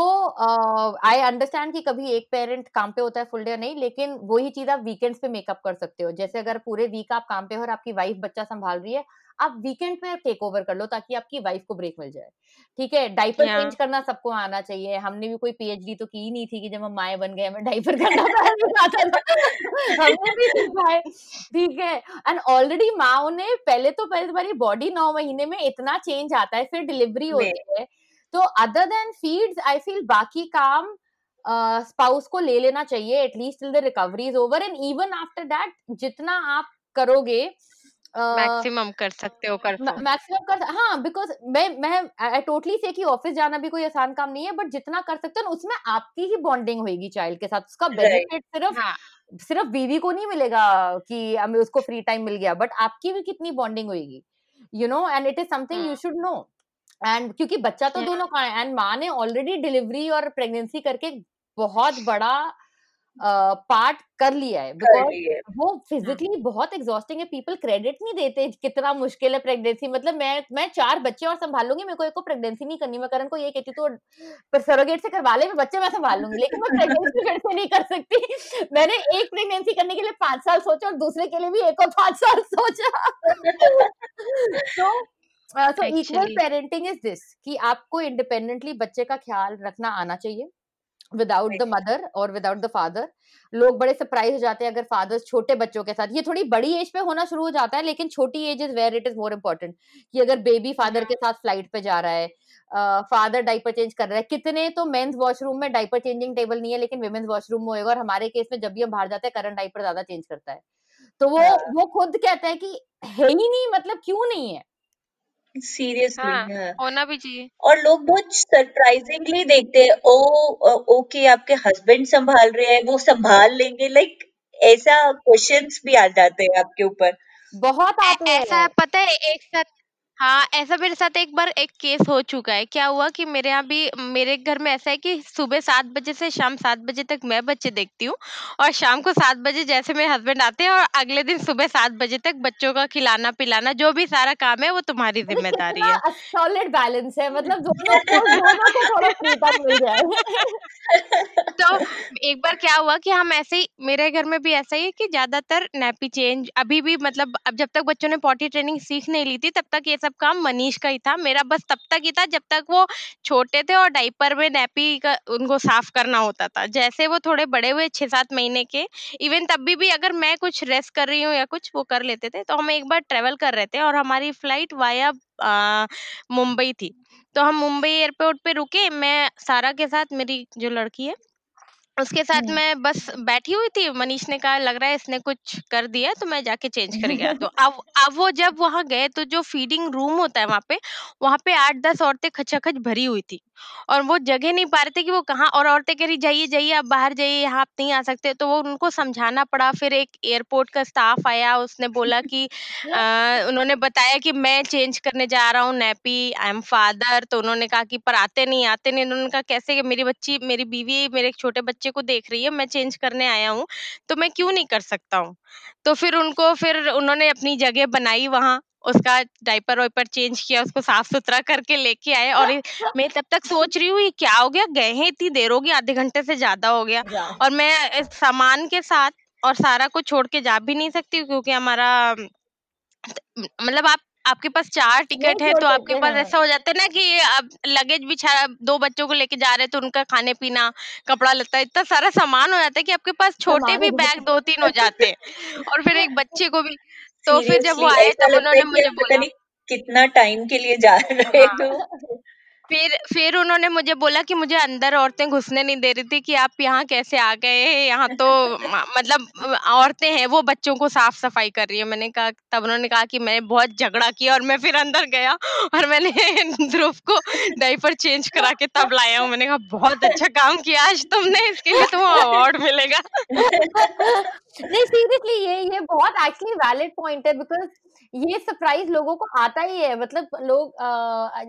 आई अंडरस्टैंड कि कभी एक पेरेंट काम पे होता है फुल डे या नहीं लेकिन वही चीज़ आप वीकेंड्स पे मेकअप कर सकते हो। जैसे अगर पूरे वीक आप काम पे हो और आपकी वाइफ बच्चा संभाल रही है आप वीकेंड पे टेक ओवर कर लो ताकि आपकी वाइफ को ब्रेक मिल जाए। ठीक है? डाइपर. चेंज करना सबको आना चाहिए। हमने भी कोई पीएचडी तो की ही नहीं थी कि जब हम माए बन गए हमें डाइपर करना हमने भी सीखा है ठीक है? एंड ऑलरेडी माओ ने पहले तो पहले तुम्हारी बॉडी नौ महीने में इतना चेंज आता है फिर डिलीवरी। होती है। तो other than feeds I feel बाकी काम स्पाउस uh, को ले लेना चाहिए at least till the recovery is over and even after that जितना आप करोगे मैक्सिमम कर सकते हो कर मैक्सिमम कर हाँ बिकॉज़ मैं मैं आई टोटली से कि ऑफ़िस जाना भी कोई आसान काम नहीं है बट जितना कर सकते हो उसमें आपकी ही बॉन्डिंग होगी चाइल्ड के साथ। उसका बेनिफिट सिर्फ़ हाँ। सिर्फ़ बीवी को नहीं मिलेगा कि हमें उसको फ्री टाइम मिल गया बट आपकी भी कितनी बॉन्डिंग होगी you know and it is something you. Should know and क्योंकि बच्चा तो Yeah. दोनों का है एंड माँ ने ऑलरेडी डिलीवरी और प्रेगनेंसी करके बहुत बड़ा पार्ट कर लिया है। बिकॉज़ वो फिजिकली बहुत एग्जॉस्टिंग है। पीपल क्रेडिट नहीं देते कितना मुश्किल है प्रेगनेंसी मतलब मैं मैं चार बच्चे और संभाल लूँगी मेरे को एक को प्रेगनेंसी नहीं करनी। मैं करण को ये कहती तो पर सरोगेट से करवा ले मैं बच्चे मैं संभाल लूँगी लेकिन मैं प्रेगनेंसी फिर से नहीं कर सकती। मैंने एक प्रेगनेंसी करने के लिए पाँच साल सोचा और दूसरे के लिए भी एक और पाँच साल सोचा। तो so equal parenting is this कि आपको इंडिपेंडेंटली बच्चे का ख्याल रखना आना चाहिए। विदाउट द मदर और विदाउट द फादर लोग बड़े सरप्राइज़ हो जाते हैं अगर फादर्स छोटे बच्चों के साथ। ये थोड़ी बड़ी एज पे होना शुरू हो जाता है लेकिन छोटी age is where it is more important कि अगर बेबी फादर के साथ फ़्लाइट पे जा रहा है फादर डाइपर चेंज कर रहा है। कितने तो मेंस वॉशरूम में डाइपर चेंजिंग टेबल नहीं है लेकिन विमेन्स वॉशरूम में होएगा और हमारे केस में जब भी हम बाहर जाते हैं करंट डाइपर ज़्यादा चेंज करता है। तो वो। वो खुद कहते हैं कि है ही नहीं मतलब क्यों नहीं है? सीरियसली हाँ हाँ। होना भी चाहिए। और लोग बहुत सरप्राइजिंगली देखते हैं ओ ओके आपके हस्बैंड संभाल रहे हैं वो संभाल लेंगे। लाइक ऐसा क्वेश्चंस भी आ जाते हैं आपके ऊपर। बहुत ऐ- आते ऐसा हैं। पता है एक साथ हाँ ऐसा मेरे साथ एक बार एक केस हो चुका है। क्या हुआ कि मेरे यहाँ भी मेरे घर में ऐसा है कि सुबह सात बजे से शाम सात बजे तक मैं बच्चे देखती हूँ और शाम को सात बजे जैसे मेरे हस्बैंड आते हैं और अगले दिन सुबह सात बजे तक बच्चों का खिलाना पिलाना जो भी सारा काम है वो तुम्हारी मतलब ज़िम्मेदारी कितना है। सॉलिड बैलेंस है मतलब दोनों को दोनों को थोड़ा मिल जाए। तो एक बार क्या हुआ कि हम ऐसे ही मेरे घर में भी ऐसा ही है कि ज़्यादातर नैपी चेंज अभी भी मतलब अब जब तक बच्चों ने पॉटी ट्रेनिंग सीख नहीं ली थी तब तक ये सब काम मनीष का ही था। मेरा बस तब तक ही था जब तक वो छोटे थे और डाइपर में नैपी का उनको साफ़ करना होता था। जैसे वो थोड़े बड़े हुए छह सात महीने के इवन तब भी, भी अगर मैं कुछ रेस्ट कर रही हूँ या कुछ वो कर लेते थे तो हम एक बार ट्रेवल कर रहे थे और हमारी फ़्लाइट वाया मुंबई थी। तो हम मुंबई एयरपोर्ट पे रुके मैं सारा के साथ मेरी जो लड़की है उसके साथ। मैं बस बैठी हुई थी मनीष ने कहा लग रहा है इसने कुछ कर दिया तो मैं जाके चेंज कर गया। तो अब अब वो जब वहाँ गए तो जो फीडिंग रूम होता है वहाँ पे वहाँ पे आठ दस औरतें खचाखच भरी हुई थी और वो जगह नहीं पा रहे थे कि वो कहाँ और औरतें कह रही जाइए जाइए आप बाहर जाइए यहाँ आप नहीं आ सकते। तो वो उनको समझाना पड़ा। फिर एक एयरपोर्ट का स्टाफ आया उसने बोला कि आ, उन्होंने बताया कि मैं चेंज करने जा रहा हूँ नैपी आई एम फादर। तो उन्होंने कहा कि पर आते नहीं आते नहीं। उन्होंने कहा कैसे? मेरी बच्ची मेरी बीवी मेरे एक छोटे बच्चे को देख रही है मैं चेंज करने आया हूँ तो मैं क्यों नहीं कर सकता हूँ? तो फिर उनको फिर उन्होंने अपनी जगह बनाई वहाँ उसका डाइपर वाइपर चेंज किया उसको साफ़ सुथरा करके लेके आए और मैं तब तक सोच रही हूँ ये क्या हो गया? गए हैं इतनी देर हो गई आधे घंटे से ज़्यादा हो गया और मैं सामान के साथ और सारा कुछ छोड़ के जा भी नहीं सकती क्योंकि हमारा मतलब आप आपके पास चार टिकट है तो आपके पास। ऐसा हो जाता है ना कि अब लगेज भी छा- दो बच्चों को लेके जा रहे हैं तो उनका खाने पीना कपड़ा लता इतना सारा सामान हो जाता है कि आपके पास छोटे सामान भी हो बैग दो तीन हो जाते हैं और फिर एक बच्चे को भी तो फिर जब वो सीरियसली आए ऐसा तब लगता है उन्होंने कि मुझे पता बोला नहीं कितना टाइम के लिए जा रहे हाँ। हो फिर फिर उन्होंने मुझे बोला कि मुझे अंदर औरतें घुसने नहीं दे रही थी कि आप यहाँ कैसे आ गए यहाँ तो म- मतलब औरतें हैं वो बच्चों को साफ़ सफ़ाई कर रही है। मैंने कहा तब उन्होंने कहा कि मैंने बहुत झगड़ा किया और मैं फिर अंदर गया और मैंने ध्रुव को डाइपर चेंज करा के तब लाया हूँ। मैंने कहा बहुत अच्छा काम किया आज तुमने इसके लिए तुम्हें अवार्ड मिलेगा। नहीं सीरियसली ये ये बहुत एक्चुअली वैलिड पॉइंट है बिकॉज़ ये सरप्राइज़ लोगों को आता ही है। मतलब लोग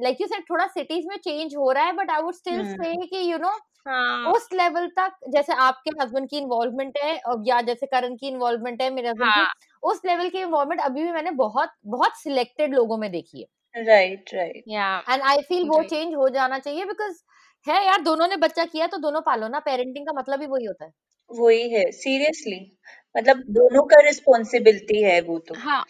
लाइक यू सेड थोड़ा सिटीज़ में चेंज हो रहा है बट आई वुड स्टिल। से कि यू नो हाँ। उस लेवल तक जैसे आपके हस्बैंड की इन्वॉल्वमेंट है और या जैसे करण की इन्वॉल्वमेंट है मेरे हस्बैंड हाँ। की उस लेवल की इन्वॉल्वमेंट अभी भी मैंने बहुत बहुत सिलेक्टेड लोगों में देखी है। Right right and I feel वो चेंज हो जाना चाहिए बिकॉज़ है यार दोनों ने बच्चा किया तो दोनों पालो ना। पेरेंटिंग का मतलब ही वही होता है। वही है सीरियसली मतलब दोनों का रिस्पॉन्सिबिलिटी है वो तो। हाँ।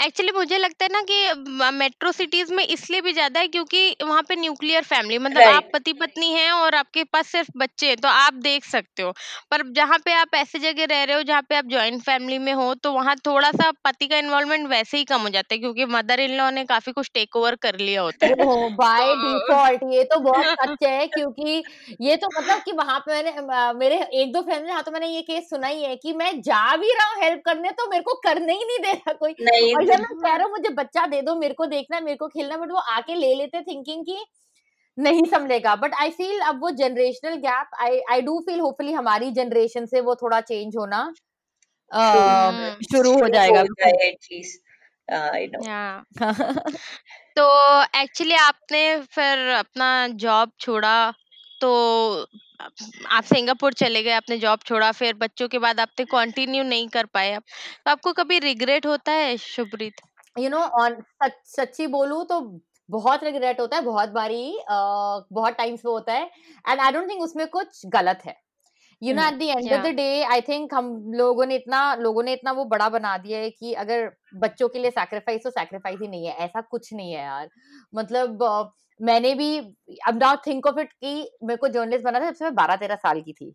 एक्चुअली मुझे लगता है ना कि मेट्रो सिटीज़ में इसलिए भी ज़्यादा है क्योंकि वहाँ पे न्यूक्लियर फैमिली मतलब आप. पति पत्नी हैं और आपके पास सिर्फ़ बच्चे हैं तो आप देख सकते हो। पर जहाँ पे आप ऐसे जगह रह रहे हो जहाँ पे आप जॉइंट फैमिली में हो तो वहाँ थोड़ा सा पति का इन्वॉल्वमेंट वैसे ही कम हो जाता है क्योंकि मदर इन लॉ ने काफ़ी कुछ टेक ओवर कर लिया होता है। ओह बाय तो डिफ़ॉल्ट ये तो बहुत सच है क्योंकि ये तो मतलब कि वहाँ पे मैंने अ, मेरे एक दो फ्रेंड्स यहाँ तो मैंने ये केस सुना ही है कि मैं जा भी रहा हूँ हेल्प करने तो मेरे को करने ही नहीं दे रहा कोई। नहीं और जब मैं कह रहा हूँ मुझे बच्चा दे दो मेरे को देखना है, मेरे को खेलना बट वो आके ले लेते थिंकिंग की नहीं संभलेगा। बट आई फील अब वो generational gap I I do feel hopefully हमारी जनरेशन से वो थोड़ा चेंज होना हम्म शुरू हो जाएगा। या तो एक्चुअली आपने फिर अपना जॉब छोड़ा तो आप सिंगापुर चले गए आपने जॉब छोड़ा फिर बच्चों के बाद आपने कंटिन्यू नहीं कर पाए आप तो आपको कभी रिग्रेट होता है शुभ्रीत यू नो सच सच्ची बोलूँ तो बहुत रिग्रेट होता है बहुत बारी uh, बहुत टाइम्स वो होता है। एंड आई डोंट थिंक उसमें कुछ गलत है। You know at the end of the day I think हम लोगों ने इतना लोगों ने इतना वो बड़ा बना दिया है कि अगर बच्चों के लिए सैक्रिफाइस तो सैक्रिफाइस ही नहीं है ऐसा कुछ नहीं है यार। मतलब uh, मैंने भी अब नाउ थिंक ऑफ़ इट कि मेरे को जर्नलिस्ट बना था जब से मैं बारह तेरह साल की थी।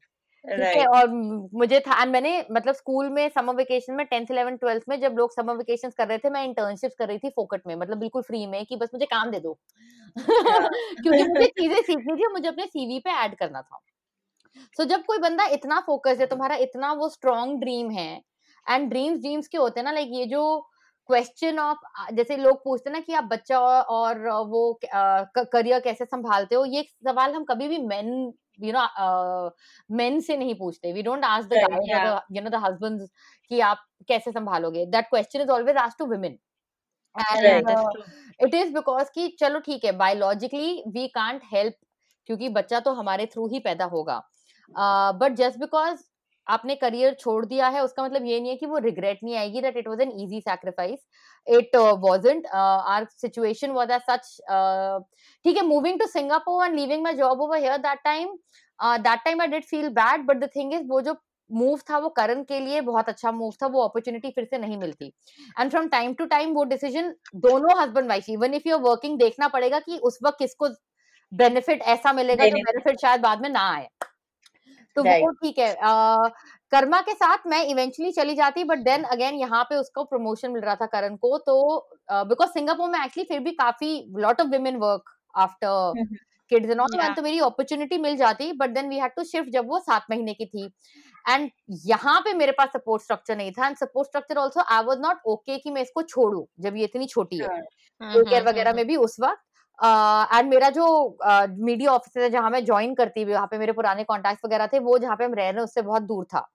ठीक है और मुझे था एंड मैंने मतलब स्कूल में समर वेकेशन में टेंथ इलेवन ट्वेल्थ में जब लोग समर वेकेशन कर रहे थे मैं इंटर्नशिप कर रही थी फोकट में मतलब बिल्कुल फ्री में कि बस मुझे काम दे दो। क्योंकि मुझे चीज़ें सीखनी थी मुझे अपने सीवी पे ऐड करना था। सो so, जब कोई बंदा इतना फोकस है तुम्हारा इतना वो स्ट्रॉन्ग ड्रीम है एंड ड्रीम्स ड्रीम्स के होते हैं ना लाइक ये जो क्वेश्चन ऑफ़ जैसे लोग पूछते ना कि आप बच्चा और वो करियर कैसे संभालते हो ये सवाल हम कभी भी मेन यू नो मेन से नहीं पूछते। We don't ask the you know the husbands कि आप कैसे संभालोगे। That question is always asked to women and it is because कि चलो ठीक है बायोलॉजिकली वी कांट हेल्प क्योंकि बच्चा तो हमारे थ्रू ही पैदा होगा। बट जस्ट बिकॉज़ आपने करियर छोड़ दिया है उसका मतलब ये नहीं है कि वो रिग्रेट नहीं आएगी that it was an easy sacrifice it wasn't our situation was as such ठीक है moving to Singapore and leaving my job over here that time that time I did feel bad but the thing is वो जो move था वो करण के लिए बहुत अच्छा मूव था वो अपॉर्चुनिटी फिर से नहीं मिलती. And from time to time वो डिसीज़न दोनों husband wife even if you are working देखना पड़ेगा कि उस वक्त किसको बेनिफिट ऐसा मिलेगा जो बेनिफिट शायद बाद में ना आए. तो वो ठीक है कर्मा के साथ मैं इवेंचुअली चली जाती बट देन अगेन यहाँ पे उसको प्रमोशन मिल रहा था करण को तो बिकॉज़ सिंगापुर में एक्चुअली फिर भी काफ़ी lot of women work after kids and all तो मेरी अपॉर्चुनिटी मिल जाती but then we had to shift जब वो सात महीने की थी। एंड यहाँ पे मेरे पास सपोर्ट स्ट्रक्चर नहीं था and support structure also I was not okay कि मैं इसको छोड़ू जब ये इतनी छोटी है। केयर वगैरह में भी उस वक्त एंड uh, मेरा जो मीडिया uh, ऑफ़िस है जहाँ मैं ज्वाइन करती हुई वहाँ पे मेरे पुराने कॉन्टेक्ट वगैरह थे वो जहाँ पे हम रह रहे हैं उससे बहुत दूर था।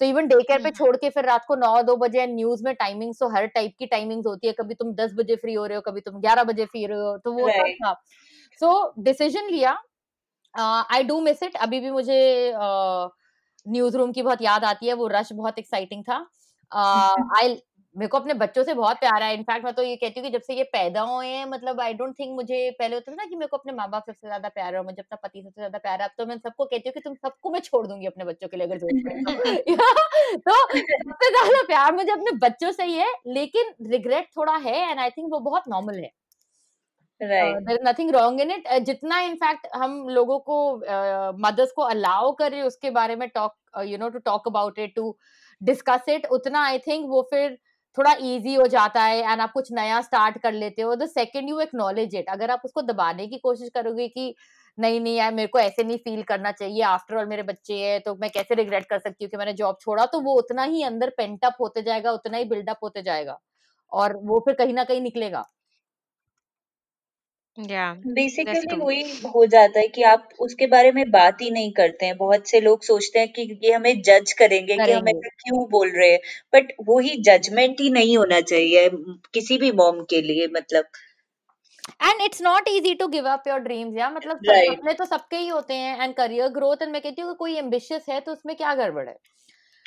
तो इवन डे केयर पे हम्म। छोड़ के फिर रात को नौ दो बजे न्यूज़ में टाइमिंग तो हर टाइप की टाइमिंग्स होती है। कभी तुम दस बजे फ्री हो रहे हो कभी तुम ग्यारह बजे फ्री हो रहे हो तो वो सब था। सो डिसीज़न लिया। आई डू मिस इट अभी भी मुझे न्यूज़ uh, रूम की बहुत याद आती है वो रश बहुत एक्साइटिंग था। आई मेरे को अपने बच्चों से बहुत प्यार है इनफैक्ट मैं तो ये कहती हूँ कि जब से ये पैदा हुए हैं मतलब आई डोंट थिंक मुझे पहले होता था ना कि मेरे को अपने माँ बाप सबसे ज़्यादा प्यार है मुझे अपना पति सबसे ज़्यादा प्यार है। अब तो मैं सबको कहती हूँ कि तुम सबको मैं छोड़ दूँगी अपने बच्चों के लिए अगर ज़रूरत तो। सबसे ज़्यादा प्यार मुझे अपने बच्चों से ही है लेकिन रिग्रेट थोड़ा है एंड आई थिंक वो बहुत नॉर्मल है। नथिंग रॉन्ग इन इट जितना इनफैक्ट हम लोगों को मदर्स uh, को अलाउ करे उसके बारे में talk you know to talk about it to discuss it उतना आई थिंक वो फिर थोड़ा इजी हो जाता है एंड आप कुछ नया स्टार्ट कर लेते हो the second you acknowledge it अगर आप उसको दबाने की कोशिश करोगे कि नहीं नहीं, यार मेरे को ऐसे नहीं फील करना चाहिए आफ्टर ऑल मेरे बच्चे हैं तो मैं कैसे रिग्रेट कर सकती हूँ कि मैंने जॉब छोड़ा तो वो उतना ही अंदर पेंटअप होते जाएगा, उतना ही बिल्डअप होते जाएगा और वो फिर कहीं ना कहीं निकलेगा। बेसिकली वही हो जाता है कि आप उसके बारे में बात ही नहीं करते हैं। बहुत से लोग सोचते हैं कि ये हमें जज करेंगे कि हम ऐसा क्यों बोल रहे हैं। बट वो ही जजमेंट ही नहीं होना चाहिए किसी भी मॉम के लिए मतलब। And it's not easy to give up your dreams या मतलब right. सपने तो सबके ही होते हैं। एंड करियर ग्रोथ एंड मैं कहती हूँ कोई एम्बिशियस है तो उसमें क्या गड़बड़ है?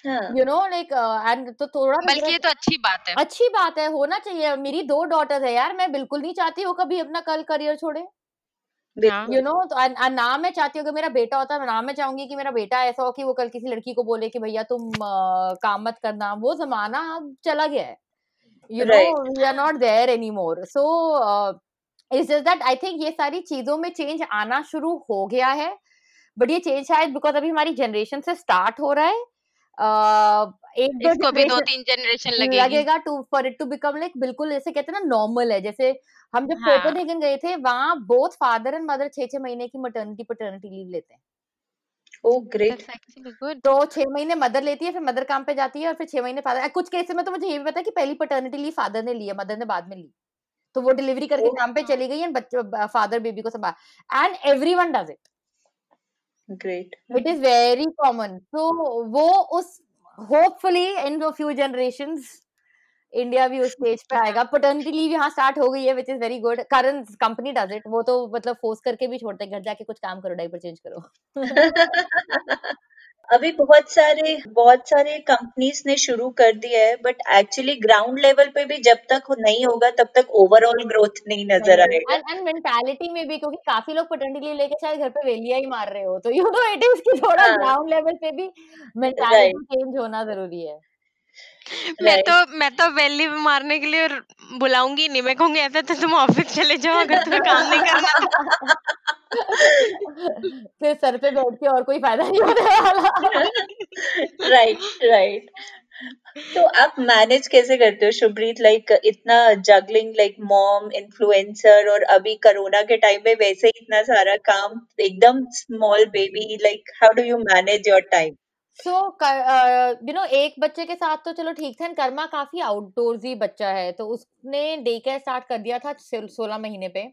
यू नो लाइक एंड तो थोड़ा बल्कि ये तो अच्छी बात है। अच्छी बात है होना चाहिए। मेरी दो डॉटर्स है यार मैं बिल्कुल नहीं चाहती वो कभी अपना कल करियर छोड़े। यू नो तो ना मैं चाहती हूँ कि मेरा बेटा होता है ना मैं चाहूँगी कि मेरा बेटा ऐसा हो कि वो कल किसी लड़की को बोले कि भैया तुम uh, काम मत करना। वो जमाना अब चला गया है। You know we are not there any more so it's just that I think ये सारी चीज़ों में चेंज आना शुरू हो गया है। बट ये चेंज शायद बिकॉज़ अभी हमारी जनरेशन से स्टार्ट हो रहा है। एक इसको भी दो तीन जनरेशन लगेगी। लगेगा to for it to become like बिल्कुल जैसे कहते हैं ना नॉर्मल है। जैसे हम जब हाँ. कोपेनहेगन गए थे वहाँ बोथ फादर एंड मदर छह छह महीने की मटर्निटी पटर्निटी लीव लेते हैं। ओ ग्रेट तो छह महीने मदर लेती है फिर मदर काम पे जाती है और फिर छह महीने फादर कुछ केसेस में तो मुझे ये भी पता है कि पहली पटर्निटी लीव फादर ने ली है मदर ने बाद में ली। तो वो डिलीवरी करके काम पे चली गई एंड फादर बेबी को संभाल। And everyone does it great it is very common तो वो उस hopefully in few generation India भी उस स्टेज पे आएगा. पटर्निटी लीव यहाँ स्टार्ट हो गई है which is very good Karan company does it वो तो मतलब फोर्स करके भी छोड़ते घर जाके कुछ काम करो डाइपर चेंज करो. अभी बहुत सारे बहुत सारे कंपनीज़ ने शुरू कर दिया है बट एक्चुअली ग्राउंड लेवल पे भी जब तक नहीं होगा तब तक ओवरऑल ग्रोथ नहीं नज़र आएगा। एंड मेंटालिटी में भी क्योंकि काफ़ी लोग पटंडली लीव लेके शायद घर पे वेलिया ही मार रहे हो तो यू नो इट इज़ की थोड़ा हाँ। ग्राउंड लेवल पे भी मेंटालिटी चेंज होना ज़रूरी है। मैं तो मैं तो वैली मारने के लिए बुलाऊँगी नहीं मैं कहूँगी ऐसा तो तुम ऑफ़िस चले जाओ अगर तुम्हें काम नहीं करना तो. फिर सर पे बैठ के और कोई फ़ायदा नहीं होने वाला। राइट राइट तो आप मैनेज कैसे करते हो शुभ्रीत लाइक इतना जगलिंग लाइक मॉम इन्फ्लुएंसर और अभी कोरोना के टाइम में वैसे ही इतना सारा काम एकदम small baby like how do you manage your time so you know एक बच्चे के साथ तो चलो ठीक था कर्मा काफ़ी आउटडोर्स बच्चा है तो उसने डे केयर स्टार्ट कर दिया था सोलह महीने पे।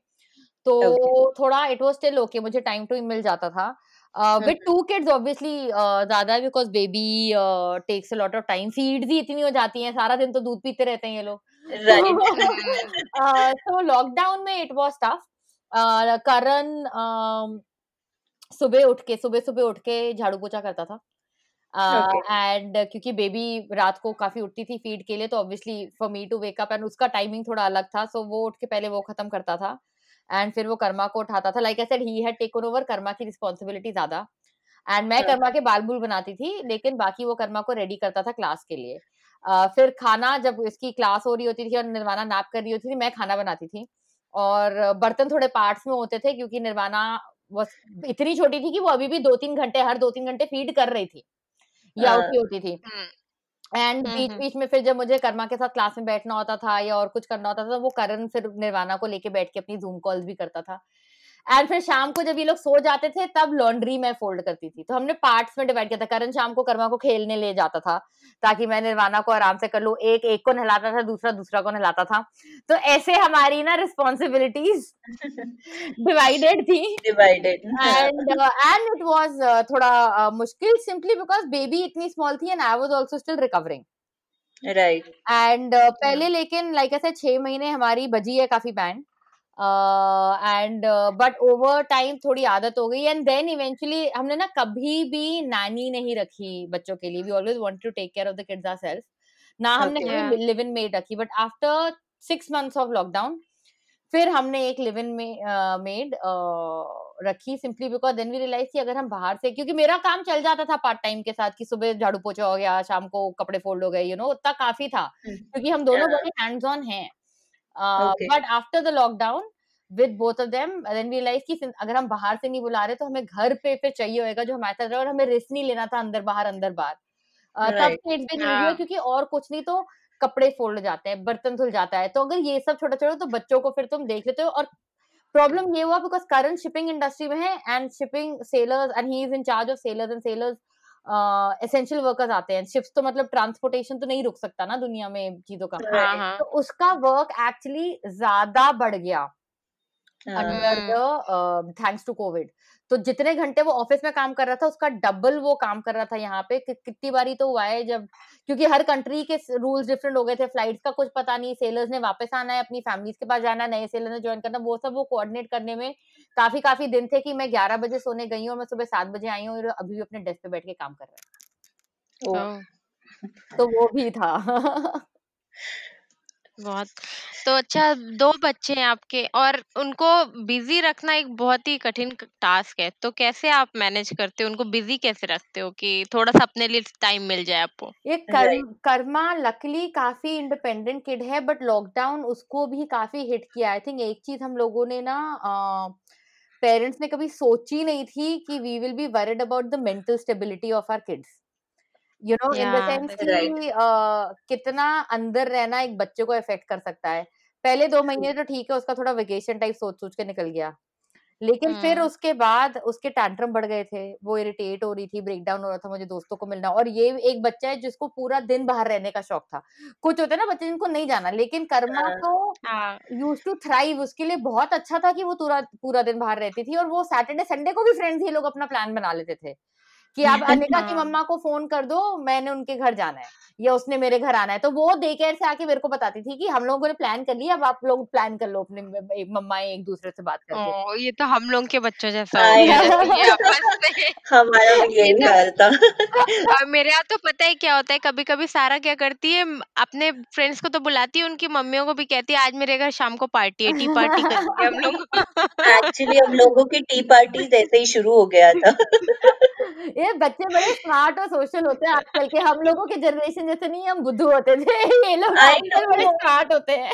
तो ओके थोड़ा इट वाज स्टिल ओके मुझे टाइम टू मिल जाता था। विद टू किड्स ऑब्वियसली ज़्यादा because baby takes a lot of time feeds ही इतनी हो जाती हैं सारा दिन तो दूध पीते रहते हैं ये लोग। तो लॉकडाउन में इट वाज टफ करण सुबह उठ के सुबह सुबह उठ के झाड़ू पोछा करता था। एंड क्योंकि बेबी रात को काफ़ी उठती थी फ़ीड के लिए तो obviously for me to wake up and उसका टाइमिंग थोड़ा अलग था सो वो उठ के पहले वो खत्म करता था। एंड फिर वो कर्मा को उठाता था। Like I said he had taken over Karma की रिस्पॉन्सिबिलिटी ज़्यादा। एंड मैं कर्मा के बाल बुल बनाती थी लेकिन बाकी वो कर्मा को रेडी करता था क्लास के लिए। अ, फिर खाना जब इसकी क्लास हो रही होती थी और निर्वाणा नाप कर रही होती थी मैं खाना बनाती थी। और बर्तन थोड़े पार्ट्स में होते थे क्योंकि निर्वाणा इतनी छोटी थी कि वो अभी भी दो तीन घंटे हर दो तीन घंटे फ़ीड कर रही थी। या उठी होती थी। एंड बीच। बीच में फिर जब मुझे कर्मा के साथ क्लास में बैठना होता था या और कुछ करना होता था तो वो करण फिर निर्वाणा को लेके बैठ के अपनी जूम कॉल्स भी करता था। एंड फिर शाम को जब ये लोग सो जाते थे तब लॉन्ड्री मैं फोल्ड करती थी। तो हमने पार्ट्स में डिवाइड किया था। करण शाम को कर्मा को खेलने ले जाता था ताकि मैं निर्वाणा को आराम से कर लू। एक एक को नहलाता था दूसरा दूसरा को नहलाता था। तो ऐसे हमारी ना रिस्पॉन्सिबिलिटीज डिवाइडेड थी। Divided and and it it was uh, थोड़ा uh, मुश्किल सिंपली बिकॉज़ बेबी इतनी स्मॉल थी and I was also still recovering right and uh, पहले लेकिन like ऐसे छह महीने हमारी बजी है काफ़ी band and but over time थोड़ी आदत हो गई। एंड देन इवेंचुअली हमने ना कभी भी नानी नहीं रखी बच्चों के लिए। We always want to take care of the kids our ना हमने. कभी लिव इन मेड रखी। But after six months of lockdown फिर हमने एक लिव इन मेड रखी simply because then we realise कि अगर हम बाहर से क्योंकि मेरा काम चल जाता था पार्ट टाइम के साथ कि सुबह झाड़ू पोछा हो गया शाम को कपड़े फोल्ड हो गए यू नो उतना काफ़ी था। क्योंकि हम दोनों. बड़े हैंड्स ऑन हैं। Okay. But after the lockdown with both of them then realise कि सिं- अगर हम बाहर से नहीं बुला रहे तो हमें घर पे फिर चाहिए होएगा जो हमारे साथ और हमें रिस्क नहीं लेना था अंदर बाहर अंदर बाहर अ, तब Right. ज़रूरी है हाँ। क्योंकि और कुछ नहीं तो कपड़े फोल्ड जाते हैं बर्तन धुल जाता है तो अगर ये सब छोटा छोटा तो बच्चों को फिर तुम देख लेते हो और प्रॉब्लम ये हुआ बिकॉज़ करंट शिपिंग इंडस्ट्री में है and shipping sailors and he is in charge of sailors and sailors essential workers आते हैं। शिप्स तो मतलब ट्रांसपोर्टेशन तो नहीं रुक सकता ना दुनिया में चीज़ों का। हाँ हाँ। तो उसका वर्क एक्चुअली ज़्यादा बढ़ गया। Under the thanks to covid तो जितने घंटे वो ऑफ़िस में काम कर रहा था उसका डबल वो काम कर रहा था यहाँ पे कि, कितनी बारी तो हुआ है जब क्योंकि हर कंट्री के रूल्स डिफरेंट हो गए थे फ्लाइट्स का कुछ पता नहीं सेलर्स ने वापस आना है अपनी फैमिलीज़ के पास जाना है नए सेलर ने ज्वाइन करना वो सब वो कोऑर्डिनेट करने में काफ़ी काफ़ी दिन थे कि मैं ग्यारह बजे सोने गई हूँ और मैं सुबह सात बजे आई हूँ और अभी भी अपने डेस्क पे बैठ के काम कर रहा है। तो वो भी था। बहुत। तो अच्छा दो बच्चे हैं आपके और उनको बिज़ी रखना एक बहुत ही कठिन टास्क है। तो कैसे आप मैनेज करते हो? उनको बिज़ी कैसे रखते हो कि थोड़ा सा अपने लिए टाइम मिल जाए आपको? ये कर्म कर्मा लकली काफ़ी इंडिपेंडेंट किड है बट लॉकडाउन उसको भी काफ़ी हिट किया। आई थिंक एक चीज़ हम लोगों ने ना पेरेंट्स ने कभी सोची नहीं थी कि we will be worried about the mental stability of our kids you know in the sense कि कितना अंदर रहना एक बच्चे को अफेक्ट कर सकता है। पहले दो महीने तो ठीक है उसका थोड़ा वेकेशन टाइप सोच सोच के निकल गया। लेकिन फिर हम्म। उसके बाद उसके टैंट्रम बढ़ गए थे वो इरिटेट हो रही थी ब्रेकडाउन हो रहा था मुझे दोस्तों को मिलना। और ये एक बच्चा है जिसको पूरा दिन बाहर रहने का शौक था। कुछ होते हैं ना बच्चे जिनको नहीं जाना लेकिन कर्मा। तो यूज़ टू थ्राइव उसके लिए बहुत अच्छा था कि वो पूरा पूरा दिन बाहर रहती थी और वो सैटरडे संडे को भी फ्रेंड्स ये लोग अपना प्लान बना लेते थे। कि आप अनिका की हाँ। मम्मा को फ़ोन कर दो मैंने उनके घर जाना है या उसने मेरे घर आना है। तो वो डे केयर से आके मेरे को बताती थी कि हम लोगों ने प्लान कर लिया अब आप लोग प्लान कर लो अपने मम्मा एक दूसरे से बात करके। ओ, ये तो हम लोग के बच्चों जैसा हो में। हमारा यही तो हाल था। और मेरे यहाँ तो पता है क्या होता है कभी कभी सारा क्या करती है अपने फ्रेंड्स को तो बुलाती है उनकी मम्मियों को भी कहती है आज मेरे घर शाम को पार्टी है टी पार्टी हम लोग एक्चुअली हम लोगों की टी पार्टी जैसे ही शुरू हो गया था। ये बच्चे बड़े स्मार्ट और सोशल होते हैं आजकल के। हम लोगों के जनरेशन जैसे नहीं हम बुद्धू होते थे। ये लोग आजकल बड़े स्मार्ट होते हैं।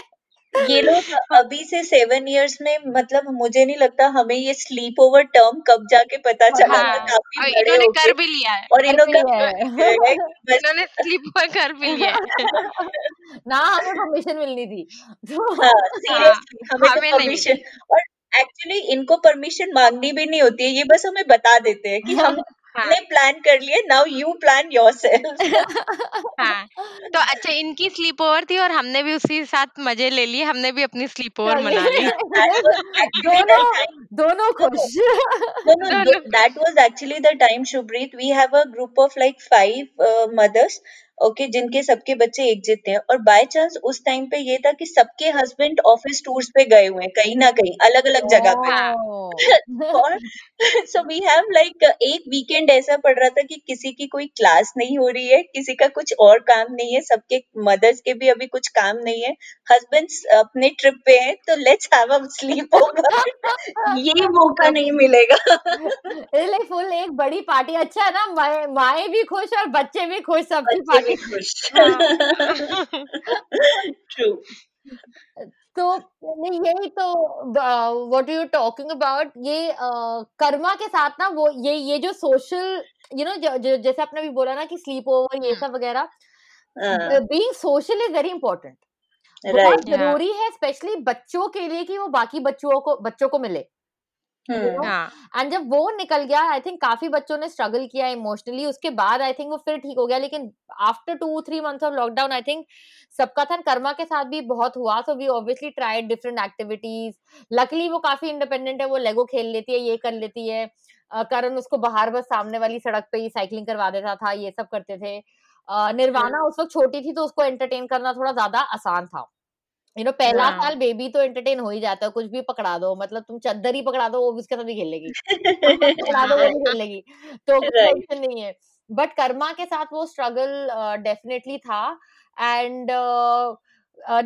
ये लोग अभी से सेवन इयर्स में मतलब मुझे नहीं लगता हमें ये स्लीप ओवर टर्म कब जाके पता चला हाँ। काफ़ी और इन्होंने कर भी लिया है। और इन्होंने स्लीप पर कर भी लिया है। ना हमें परमिशन मिलनी थी। तो हाँ हाँ सीरियसली हमें तो हमें परमिशन और एक्चुअली इनको परमिशन मांगनी भी नहीं होती है ये बस हमें बता देते हैं कि हाँ। हमने प्लान कर लिए नाउ यू प्लान योरसेल्फ हाँ तो अच्छा इनकी स्लीप ओवर थी और हमने भी उसी साथ मज़े ले लिए हमने भी अपनी स्लीप ओवर मना ली। दोनों दोनों खुश। That was actually the time Shubhreet we have a group of like five mothers okay, जिनके सबके बच्चे एक जितने हैं और बाय चांस उस टाइम पे ये था कि सबके हस्बैंड ऑफ़िस टूर्स पे गए हुए हैं कहीं ना कहीं अलग अलग जगह पे। और सो वी हैव लाइक एक वीकेंड ऐसा पड़ रहा था कि किसी की कोई क्लास नहीं हो रही है किसी का कुछ और काम नहीं है सबके मदर्स के भी अभी कुछ काम नहीं है। हस्बैंड्स अपने ट्रिप पे हैं तो let's have a sleep over ये मौका नहीं मिलेगा। फुल एक बड़ी पार्टी अच्छा ना माए माए भी खुश और बच्चे भी खुश सबकी भी पार्टी तो नहीं यही तो व्हाट यू टॉकिंग अबाउट ये कर्मा के साथ ना वो ये ये जो सोशल यू नो जैसे आपने भी बोला ना कि स्लीप ओवर ये हम्म। सब वगैरह being social is very important बहुत ज़रूरी है स्पेशली बच्चों के लिए कि वो बाकी बच्चों को बच्चों को मिले। एंड जब वो निकल गया आई थिंक काफ़ी बच्चों ने स्ट्रगल किया इमोशनली उसके बाद आई थिंक वो फिर ठीक हो गया लेकिन after two three months of lockdown I think सबका था कर्मा के साथ भी बहुत हुआ so we obviously tried different activities luckily वो काफ़ी इंडिपेंडेंट है वो लेगो खेल लेती है ये कर लेती है। करण उसको बाहर बस सामने वाली सड़क पे ही साइकिलिंग करवा देता था ये सब करते थे। अ, निर्वाणा उस वक्त छोटी थी तो उसको एंटरटेन करना थोड़ा ज़्यादा आसान था। यू नो पहला हाँ। साल बेबी तो एंटरटेन हो ही जाता है कुछ भी पकड़ा दो मतलब तुम चद्दर ही पकड़ा दो वो भी उसके साथ ही खेल लेगी पकड़ा दो वो भी खेल लेगी तो टेंशन नहीं है। बट कर्मा के साथ वो स्ट्रगल डेफिनेटली था। एंड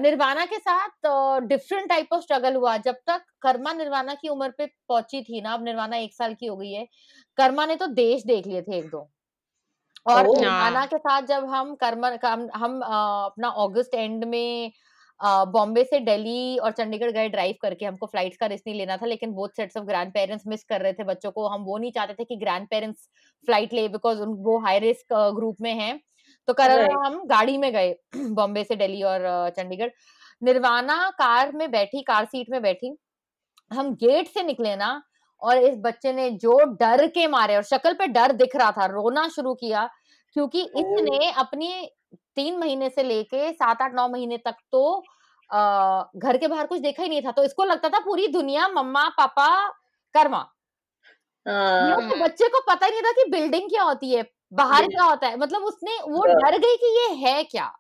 निर्वाणा के साथ डिफरेंट टाइप ऑफ़ स्ट्रगल हुआ। जब तक कर्मा निर्वाणा की उम्र पे पहुँची थी ना अब निर्वाणा एक साल की हो गई है कर्मा ने तो देश देख लिए थे एक दो। और निर्वाणा हाँ। के साथ जब हम कर्मा हम, हम अपना अगस्त एंड में बॉम्बे से दिल्ली और चंडीगढ़ गए ड्राइव करके हमको फ्लाइट्स का रिस्क नहीं लेना था लेकिन both sets of grandparents miss कर रहे थे बच्चों को। हम वो नहीं चाहते थे कि ग्रैंड पेरेंट्स फ़्लाइट ले बिकॉज़ वो हाई रिस्क ग्रुप में हैं। तो राइट और हम गाड़ी में गए बॉम्बे से दिल्ली और चंडीगढ़। निर्वाणा कार में बैठी कार सीट में बैठी। हम गेट से निकले ना और इस बच्चे ने जो डर के मारे और शक्ल पे डर दिख रहा था रोना शुरू किया क्योंकि इसने अपनी तीन महीने से लेके सात आठ नौ महीने तक तो आ, घर के बाहर कुछ देखा ही नहीं था। तो इसको लगता था पूरी दुनिया मम्मा पापा कर्मा। यू हाँ तो बच्चे को पता ही नहीं था कि बिल्डिंग क्या होती है बाहर क्या होता है। मतलब उसने वो डर गई कि ये है क्या?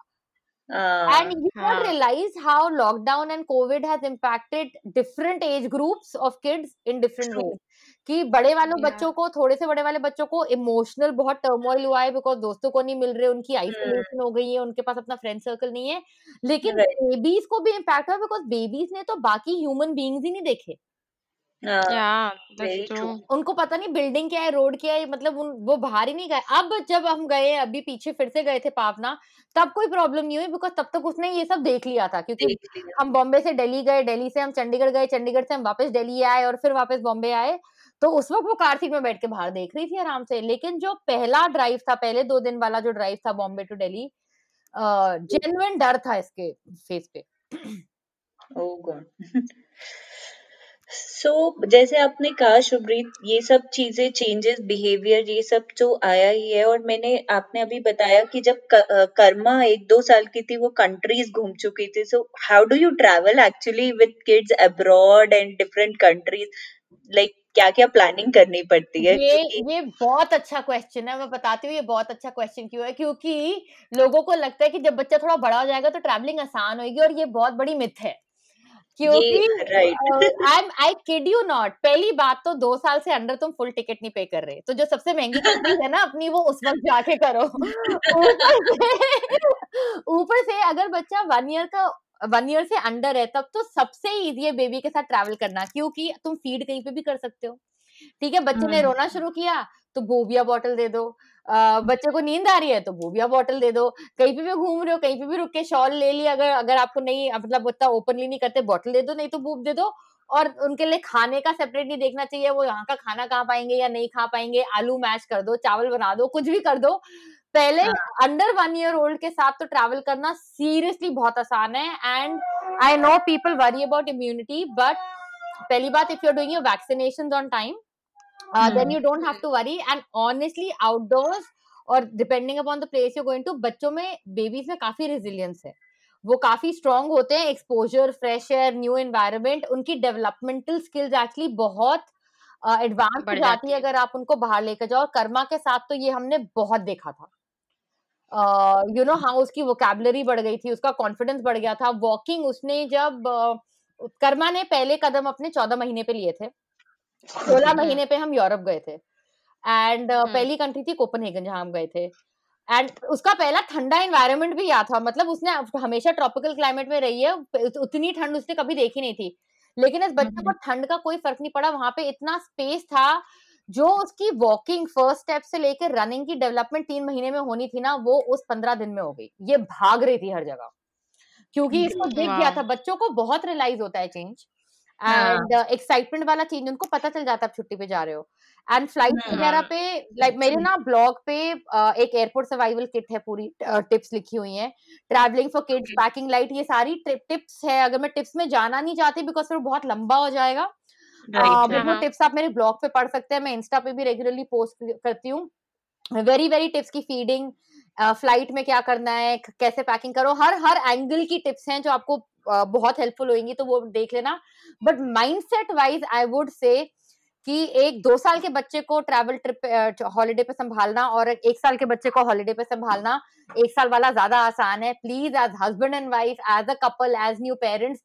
एंड and you don't हाँ। realize how lockdown and covid has impacted different age groups of kids in different true ways. कि बड़े वालों या बच्चों को थोड़े से बड़े वाले बच्चों को इमोशनल बहुत टर्मोइल हुआ है बिकॉज़ दोस्तों को नहीं मिल रहे उनकी आइसोलेशन हो गई है उनके पास अपना फ्रेंड सर्कल नहीं है। लेकिन राइट बेबीज को भी इम्पैक्ट हुआ बिकॉज़ बेबीज ने तो बाकी ह्यूमन बींग्स ही नहीं देखे। हाँ ट्रू ट्रू उनको पता नहीं बिल्डिंग क्या है रोड क्या है मतलब उन वो बाहर ही नहीं गए। अब जब हम गए अभी पीछे फिर से गए थे पावना तब कोई प्रॉब्लम नहीं हुई बिकॉज़ तब तक उसने ये सब देख लिया था क्योंकि हम बॉम्बे से दिल्ली गए दिल्ली से हम चंडीगढ़ गए चंडीगढ़ से हम वापस दिल्ली आए और फिर वापस बॉम्बे आए। तो उस वक्त वो कार सीट में बैठ के बाहर देख रही थी आराम से। लेकिन जो पहला ड्राइव था, पहले दो दिन वाला जो ड्राइव था बॉम्बे टू दिल्ली जेन्युइन डर था इसके फेस पे। ओह गॉड सो जैसे आपने कहा शुभ्रीत ये सब चीज़ें चेंजेस बिहेवियर ये सब जो आया ही है, और मैंने, आपने अभी बताया कि जब कर्मा एक दो साल की थी, वो कंट्रीज़ घूम चुकी थी। So how do you travel actually with kids abroad and different countries like क्या क्या प्लानिंग करनी पड़ती है? ये ये बहुत अच्छा क्वेश्चन है। मैं बताती हूँ ये बहुत अच्छा क्वेश्चन क्यों है? क्योंकि लोगों को लगता है कि जब बच्चा थोड़ा बड़ा हो जाएगा तो ट्रैवलिंग आसान होगी और ये बहुत बड़ी मिथ है। क्योंकि I I kid you not पहली बात तो दो साल से अंडर तुम फुल टिकट नहीं पे कर रहे। तो जो सबसे महँगी कंट्रीज़ है ना अपनी वो उस वक्त जाके करो। ऊपर से ऊपर से अगर बच्चा वन ईयर का वन ईयर से अंडर है तब तो सबसे इजी है बेबी के साथ ट्रैवल करना क्योंकि तुम फ़ीड कहीं पे भी कर सकते हो। ठीक है बच्चे ने हम्म। रोना शुरू किया तो बोबिया बॉटल दे दो। बच्चे को नींद आ रही है तो बोबिया बॉटल दे दो। कहीं पे भी घूम रहे हो कहीं पे भी रुक के शॉल ले लिया अगर अगर आपको नहीं मतलब उतना ओपनली नहीं करते बॉटल दे दो नहीं तो बूब दे दो। और उनके लिए खाने का सेपरेट नहीं देखना चाहिए वो यहाँ का खाना खा पाएँगे या नहीं खा पाएँगे आलू मैश कर दो चावल बना दो कुछ भी कर दो। पहले अंडर वन ईयर ओल्ड के साथ तो ट्रैवल करना सीरियसली बहुत आसान है and I know people worry about immunity but पहली बात if you are doing your vaccination on time then you don't have to worry and honestly outdoors और depending upon the place you going to बच्चों में babies में काफ़ी resilience है। वो काफ़ी स्ट्रांग होते हैं exposure fresh air new environment उनकी डेवलपमेंटल स्किल्स एक्चुअली बहुत एडवांस हो जाती है। अगर आप उनको बाहर लेकर जाओ और कर्मा के साथ तो ये हमने बहुत देखा था। यू नो हाँ उसकी वोकेबलरी बढ़ गई थी उसका कॉन्फिडेंस बढ़ गया था। वॉकिंग उसने जब uh, कर्मा ने पहले कदम अपने चौदह महीने पे लिए थे। सोलह महीने पे हम यूरोप गए थे। And hmm. पहली कंट्री थी कोपनहेगन जहाँ हम गए थे। एंड उसका पहला ठंडा एनवायरनमेंट भी याद था। मतलब उसने हमेशा ट्रॉपिकल क्लाइमेट में रही है उतनी ठंड उसने कभी देखी नहीं थी। लेकिन इस बच्चे को हम्म ठंड का कोई फ़र्क नहीं पड़ा। वहाँ पे इतना स्पेस था जो उसकी वॉकिंग फ़र्स्ट स्टेप से लेकर रनिंग की डेवलपमेंट तीन महीने में होनी थी ना वो उस पंद्रह दिन में हो गई। ये भाग रही थी हर जगह। क्योंकि इसको दिख गया था बच्चों को बहुत रियलाइज़ होता है चेंज हाँ। एंड एक्साइटमेंट वाला चेंज उनको पता चल जाता है छुट्टी पे जा रहे हो। एंड फ़्लाइट हम्म वगैरह हाँ पे लाइक मेरे ना ब्लॉग पे एक एयरपोर्ट सर्वाइवल किट है पूरी टिप्स लिखी हुई है। Travelling for kids packing light ये सारी टिप्स है। अगर मैं टिप्स में जाना नहीं चाहती बिकॉज़ फिर बहुत लंबा हो जाएगा। हाँ वो टिप्स आप मेरे ब्लॉग पे पढ़ सकते हैं मैं इंस्टा पे भी रेगुलरली पोस्ट करती हूँ। वेरी वेरी टिप्स की फीडिंग फ़्लाइट में क्या करना है कैसे पैकिंग करो हर हर एंगल की टिप्स हैं जो आपको अ, बहुत हेल्पफुल होंगी तो वो देख लेना। But mindset wise I would say कि एक दो साल के बच्चे को ट्रैवल ट्रिप हॉलीडे पे संभालना और एक एक साल के बच्चे को हॉलीडे पे संभालना एक साल वाला ज़्यादा आसान है। Please as husband and wife as a couple as new parents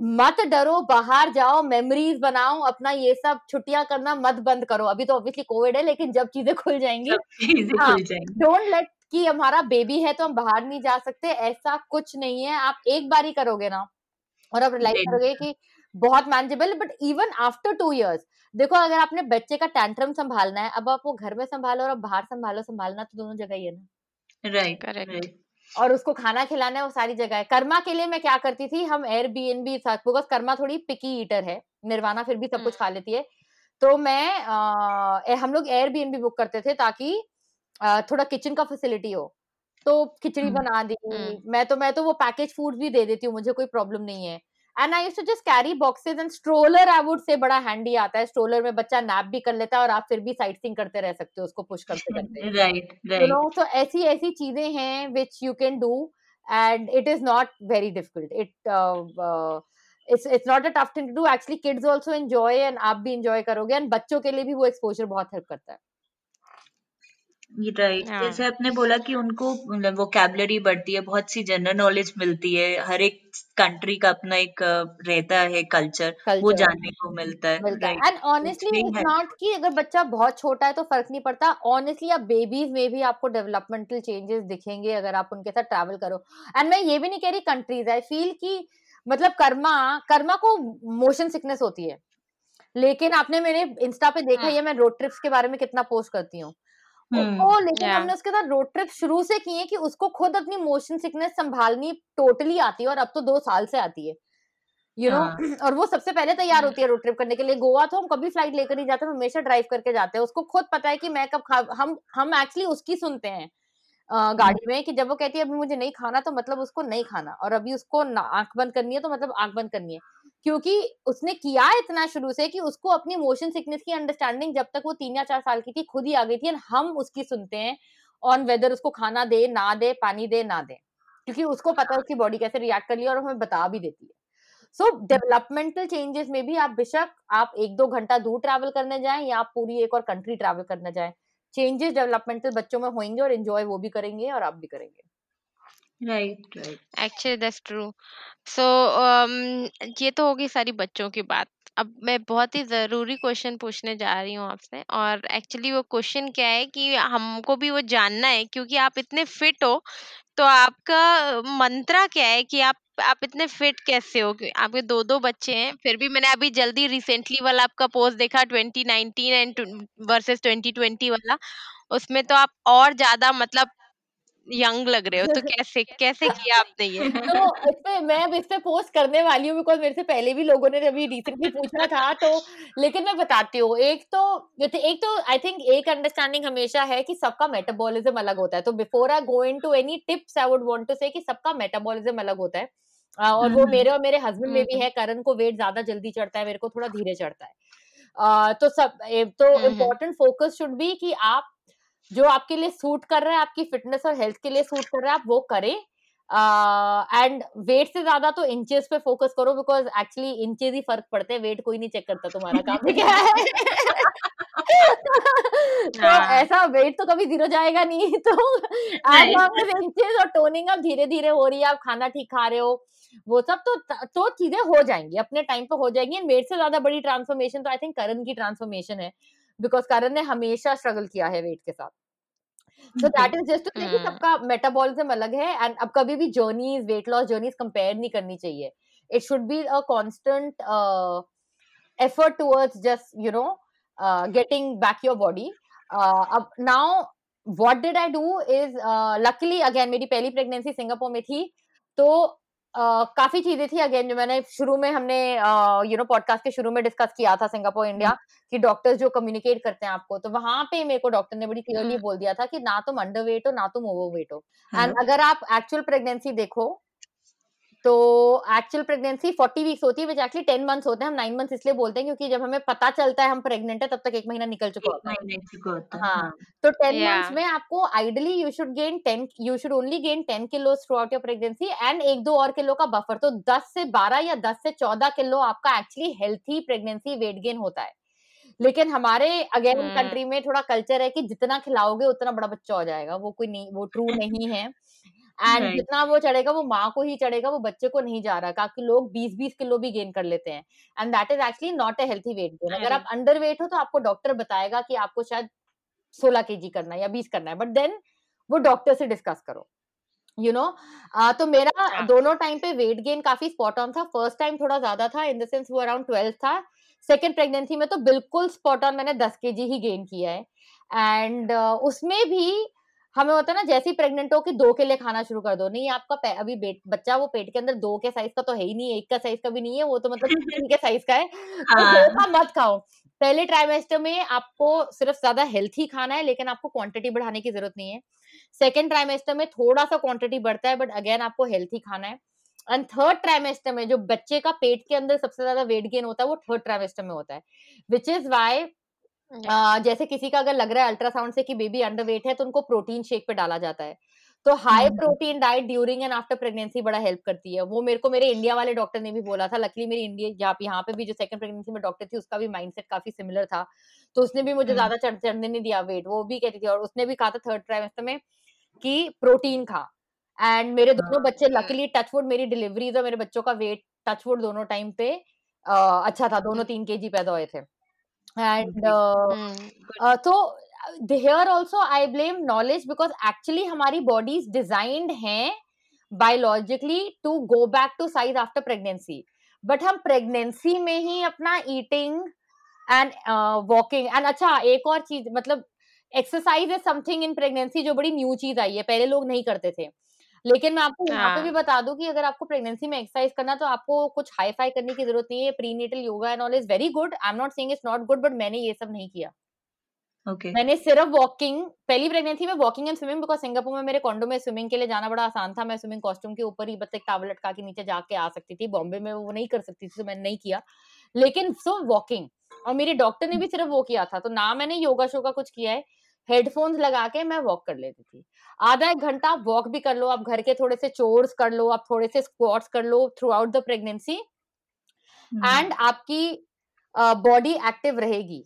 मत डरो बाहर जाओ मेमोरीज बनाओ अपना ये सब छुट्टियाँ करना मत बंद करो। अभी तो ऑब्वियसली कोविड है लेकिन जब चीज़ें खुल जाएँगी चीज़ें हाँ खुल जाएँगी। डोंट लेट कि हमारा बेबी है तो हम बाहर नहीं जा सकते ऐसा कुछ नहीं है। आप एक बार ही करोगे ना और आप रियलाइज़ देन करोगे कि बहुत manageable but even after two years देखो अगर आपने बच्चे का टैंट्रम संभालना है अब आप वो घर में संभालो और अब बाहर संभालो संभालना तो दोनों जगह ही है ना। राइट करेक्ट और उसको खाना खिलाना है वो सारी जगह है। कर्मा के लिए मैं क्या करती थी हम एयर बी एन बी साथ बिकॉज़ कर्मा थोड़ी पिकी ईटर है निर्वाणा फिर भी सब कुछ हम्म। खा लेती है। तो मैं आ, हम लोग Airbnb book करते थे ताकि आ, थोड़ा किचन का फैसिलिटी हो। तो खिचड़ी हम्म। बना दी हम्म। मैं तो मैं तो वो पैकेज फ़ूड भी दे देती हूँ मुझे कोई प्रॉब्लम नहीं है। And I too just carry boxes and stroller I would say बड़ा हैंडी आता है। स्ट्रोलर में बच्चा नैप भी कर लेता है और आप फिर भी साइट सीइंग करते रह सकते हो उसको पुश करते करते। Right you right know so ऐसी ऐसी चीज़ें हैं which you can do and it is not very difficult it it's it's not a tough thing to do. Actually kids also enjoy and आप भी enjoy करोगे and बच्चों के लिए भी वो exposure बहुत help करता है। राइट हाँ जैसे आपने बोला कि उनको वोकेबलरी बढ़ती है बहुत सी जनरल नॉलेज मिलती है हर एक कंट्री का अपना एक अ, रहता है कल्चर वो कल्चर जानने को मिलता है मिलता है. Right and honestly it's not कि अगर बच्चा बहुत छोटा है तो फ़र्क नहीं पड़ता. ऑनेस्टली आप बेबीज में भी आपको डेवलपमेंटल चेंजेस दिखेंगे अगर आप उनके साथ ट्रैवल करो. एंड मैं ये भी नहीं कह रही कंट्रीज़ आई फील कि मतलब कर्मा कर्मा को मोशन सिकनेस होती है. लेकिन आपने मेरे इंस्टा पे देखा ही. है मैं रोड ट्रिप्स के बारे में कितना पोस्ट करती हूँ. उसको लेकिन या हमने उसके साथ रोड ट्रिप शुरू से की है कि उसको खुद अपनी मोशन सिकनेस संभालनी टोटली आती है और अब तो दो साल से आती है यू you नो हाँ। और वो सबसे पहले तैयार हम्म। होती है रोड ट्रिप करने के लिए। गोवा तो हम कभी फ़्लाइट लेकर नहीं जाते हम हमेशा ड्राइव करके जाते हैं। उसको खुद पता है कि मैं कब खा हम हम एक्चुअली उसकी सुनते हैं हम्म। गाड़ी में कि जब वो कहती है अभी मुझे नहीं खाना तो मतलब उसको नहीं खाना। और अभी उसको आँख बंद करनी है तो मतलब आँख बंद करनी है। क्योंकि उसने किया इतना शुरू से कि उसको अपनी मोशन सिकनेस की अंडरस्टैंडिंग जब तक वो तीन या चार साल की थी, खुद ही आ गई थी, and हम उसकी सुनते हैं ऑन वेदर उसको खाना दे, ना दे, पानी दे, ना दे। क्योंकि उसको पता है उसकी बॉडी कैसे रिएक्ट कर रही है और हमें बता भी देती है। सो डेवलपमेंटल चेंजेस में भी आप बेशक आप एक दो घंटा दूर ट्रैवल करने जाएँ या आप पूरी एक और कंट्री ट्रैवल करने जाएँ। चेंजेस डेवलपमेंटल बच्चों में होंगे और एंजॉय वो भी करेंगे और आप भी करेंगे। Right actually that's true so ये तो होगी सारी बच्चों की बात। अब मैं बहुत ही ज़रूरी क्वेश्चन पूछने जा रही हूँ आपसे और एक्चुअली वो क्वेश्चन क्या है कि हमको भी वो जानना है क्योंकि आप इतने फिट हो तो आपका मंत्रा क्या है कि आप आप इतने फिट कैसे हो आपके दो दो बच्चे हैं, फिर भी मैंने अभी जल्दी रिसेंटली वाला आपका पोस्ट देखा 2019 एंड वर्सेस 2020 वाला, उसमें तो आप और ज़्यादा मतलब यंग लग रहे हो तो कैसे कैसे किया आपने ये? तो इस पे मैं अब इस पे पोस्ट करने वाली हूँ बिकॉज़ मेरे से पहले भी लोगों ने अभी रिसेंटली पूछा था तो लेकिन मैं बताती हूँ एक तो एक तो आई थिंक एक अंडरस्टैंडिंग हमेशा है कि सबका मेटाबॉलिज्म अलग होता है तो before I go into any tips I would want to say कि सबका मेटाबॉलिज्म अलग होता है और वो मेरे और मेरे हस्बैंड में भी है करण को वेट ज़्यादा जल्दी चढ़ता है मेरे को थोड़ा धीरे चढ़ता है तो सब तो इम्पोर्टेंट फोकस शुड बी कि आप जो आपके लिए सूट कर रहा है आपकी फिटनेस और हेल्थ के लिए सूट कर रहा है आप वो करें। एंड uh, वेट से ज़्यादा तो इंचेस पे फोकस करो बिकॉज़ एक्चुअली इंचेस ही फ़र्क पड़ते हैं। वेट कोई नहीं चेक करता तुम्हारा काम क्या? है तो हाँ। ऐसा वेट तो कभी ज़ीरो जाएगा नहीं। तो इंचेस और टोनिंग अब धीरे धीरे हो रही है। आप खाना ठीक खा रहे हो। वो सब तो तो चीज़ें हो जाएँगी अपने टाइम पे हो जाएँगी। एंड वेट से ज़्यादा बड़ी ट्रांसफॉर्मेशन तो आई थिंक करण की ट्रांसफॉर्मेशन है। बिकॉज़ करण ने हमेशा स्ट्रगल किया है वेट के साथ। So that is just to सबका मेटाबॉलिज्म अलग है एंड अब कभी भी journeys weight loss journeys compare नहीं करनी चाहिए। It should be a constant effort towards just you know uh, getting back your body. Uh, अब now what did I do is uh, again मेरी पहली प्रेगनेंसी सिंगापुर में थी तो Uh, काफ़ी चीज़ें थी अगेन जो मैंने शुरू में हमने यू नो पॉडकास्ट के शुरू में डिस्कस किया था सिंगापुर इंडिया कि डॉक्टर्स जो कम्युनिकेट करते हैं आपको तो वहाँ पे मेरे को डॉक्टर ने बड़ी क्लियरली बोल दिया था कि ना तुम अंडर वेट हो ना तुम ओवर वेट हो एंड अगर आप एक्चुअल प्रेगनेंसी देखो तो एक्चुअल प्रेगनेंसी फोर्टी वीक्स होती है विच एक्चुअली टेन मंथ्स होते हैं। हम नाइन मंथ्स इसलिए बोलते हैं क्योंकि जब हमें पता चलता है हम प्रेग्नेंट है तब तक एक महीना निकल चुका होता है। हाँ, हाँ तो टेन मंथ्स में आपको ideally you should gain ten you should only gain ten kilo throughout your pregnancy and एक दो और किलो का बफर तो दस से बारह या दस से चौदह किलो आपका actually healthy pregnancy weight gain होता है। लेकिन हमारे अगेन कंट्री में थोड़ा कल्चर है कि जितना खिलाओगे उतना बड़ा बच्चा हो जाएगा। वो कोई नहीं वो ट्रू नहीं है। And right. जितना वो चढ़ेगा वो माँ को ही चढ़ेगा वो बच्चे को नहीं जा रहा काफ़ी लोग 20-20 किलो भी गेन कर लेते हैं and that is actually not a healthy weight gain अगर आप अंडर वेट हो तो आपको डॉक्टर बताएगा कि आपको शायद 16 के करना है या 20 करना है बट देन वो डॉक्टर से डिस्कस करो you you know know? uh, तो मेरा हाँ। दोनों टाइम पे वेट गेन काफ़ी स्पॉट ऑन था फ़र्स्ट टाइम थोड़ा ज़्यादा था इन द सेंस वो अराउंड ट्वेल्व था सेकेंड प्रेगनेंसी में तो बिल्कुल स्पॉट ऑन मैंने दस के ही गेन किया है एंड uh, उसमें भी हमें होता है ना जैसे ही प्रेग्नेंट हो कि दो के लिए खाना शुरू कर दो। नहीं आपका अभी बेट, बच्चा वो पेट के अंदर दो के साइज़ का तो है ही नहीं एक का साइज़ का भी नहीं है वो तो मतलब तीन के साइज़ का है। तो दो का हाँ। मत खाओ। पहले ट्राइमेस्टर में आपको सिर्फ़ ज़्यादा हेल्थी खाना है लेकिन आपको क्वांटिटी बढ़ाने की ज़रूरत नहीं है। सेकेंड ट्राइमेस्टर में थोड़ा सा क्वांटिटी बढ़ता है बट अगेन आपको हेल्थी खाना है। एंड थर्ड ट्राइमेस्टर में जो बच्चे का पेट के अंदर सबसे ज़्यादा वेट गेन होता है वो थर्ड ट्राइमेस्टर में होता है। विच इज़ वाई जैसे किसी का अगर लग रहा है अल्ट्रासाउंड से कि बेबी अंडर वेट है तो उनको प्रोटीन शेक पे डाला जाता है। तो high protein diet during and after pregnancy बड़ा हेल्प करती है। वो मेरे को मेरे इंडिया वाले डॉक्टर ने भी बोला था। लकली मेरी इंडिया जहाँ यहाँ पे भी जो सेकंड प्रेगनेंसी में डॉक्टर थी उसका भी माइंडसेट काफ़ी सिमिलर था। तो उसने भी मुझे ज़्यादा चढ़ चढ़ने नहीं दिया वेट वो भी कहती थी और उसने भी कहा था थर्ड ट्राइमेस्टर में कि प्रोटीन खा। एंड मेरे दोनों बच्चे लकीली टचवुड मेरी डिलीवरीज और मेरे बच्चों का वेट टचवुड दोनों टाइम पे अच्छा था। दोनों तीन के पैदा हुए थे। And uh, mm, uh, so here also i blame knowledge because actually हमारी bodies designed हैं biologically to go back to size after pregnancy but हम pregnancy में ही अपना eating and uh, walking and अच्छा एक और चीज़ मतलब exercise is something in pregnancy जो बड़ी न्यू चीज़ आई है पहले लोग नहीं करते थे लेकिन मैं आपको यहाँ पे भी हाँ। बता दूँ कि अगर आपको प्रेगनेंसी में एक्सरसाइज करना तो आपको कुछ हाई फाई करने की ज़रूरत नहीं है prenatal yoga and all is very good I am not saying it's not good but मैंने ये सब नहीं किया। Okay. मैंने सिर्फ़ वॉकिंग पहली प्रेगनेंसी में walking and swimming because Singapore में मेरे कॉन्डो में स्विमिंग के लिए जाना बड़ा आसान था। मैं स्विमिंग कॉस्ट्यूम के ऊपर ही बस एक टावल लटका के नीचे जाके आ सकती थी। बॉम्बे में वो नहीं कर सकती थी तो मैंने नहीं किया। लेकिन सो वॉकिंग और मेरे डॉक्टर ने भी सिर्फ़ वो किया था। तो ना मैंने योगा शोगा कुछ किया है। हेडफोन्स लगा के मैं वॉक कर लेती थी। आधा एक घंटा वॉक भी कर लो आप घर के थोड़े से चोर्स कर लो आप थोड़े से स्क्वाट्स कर लो throughout the pregnancy and आपकी बॉडी uh, एक्टिव रहेगी।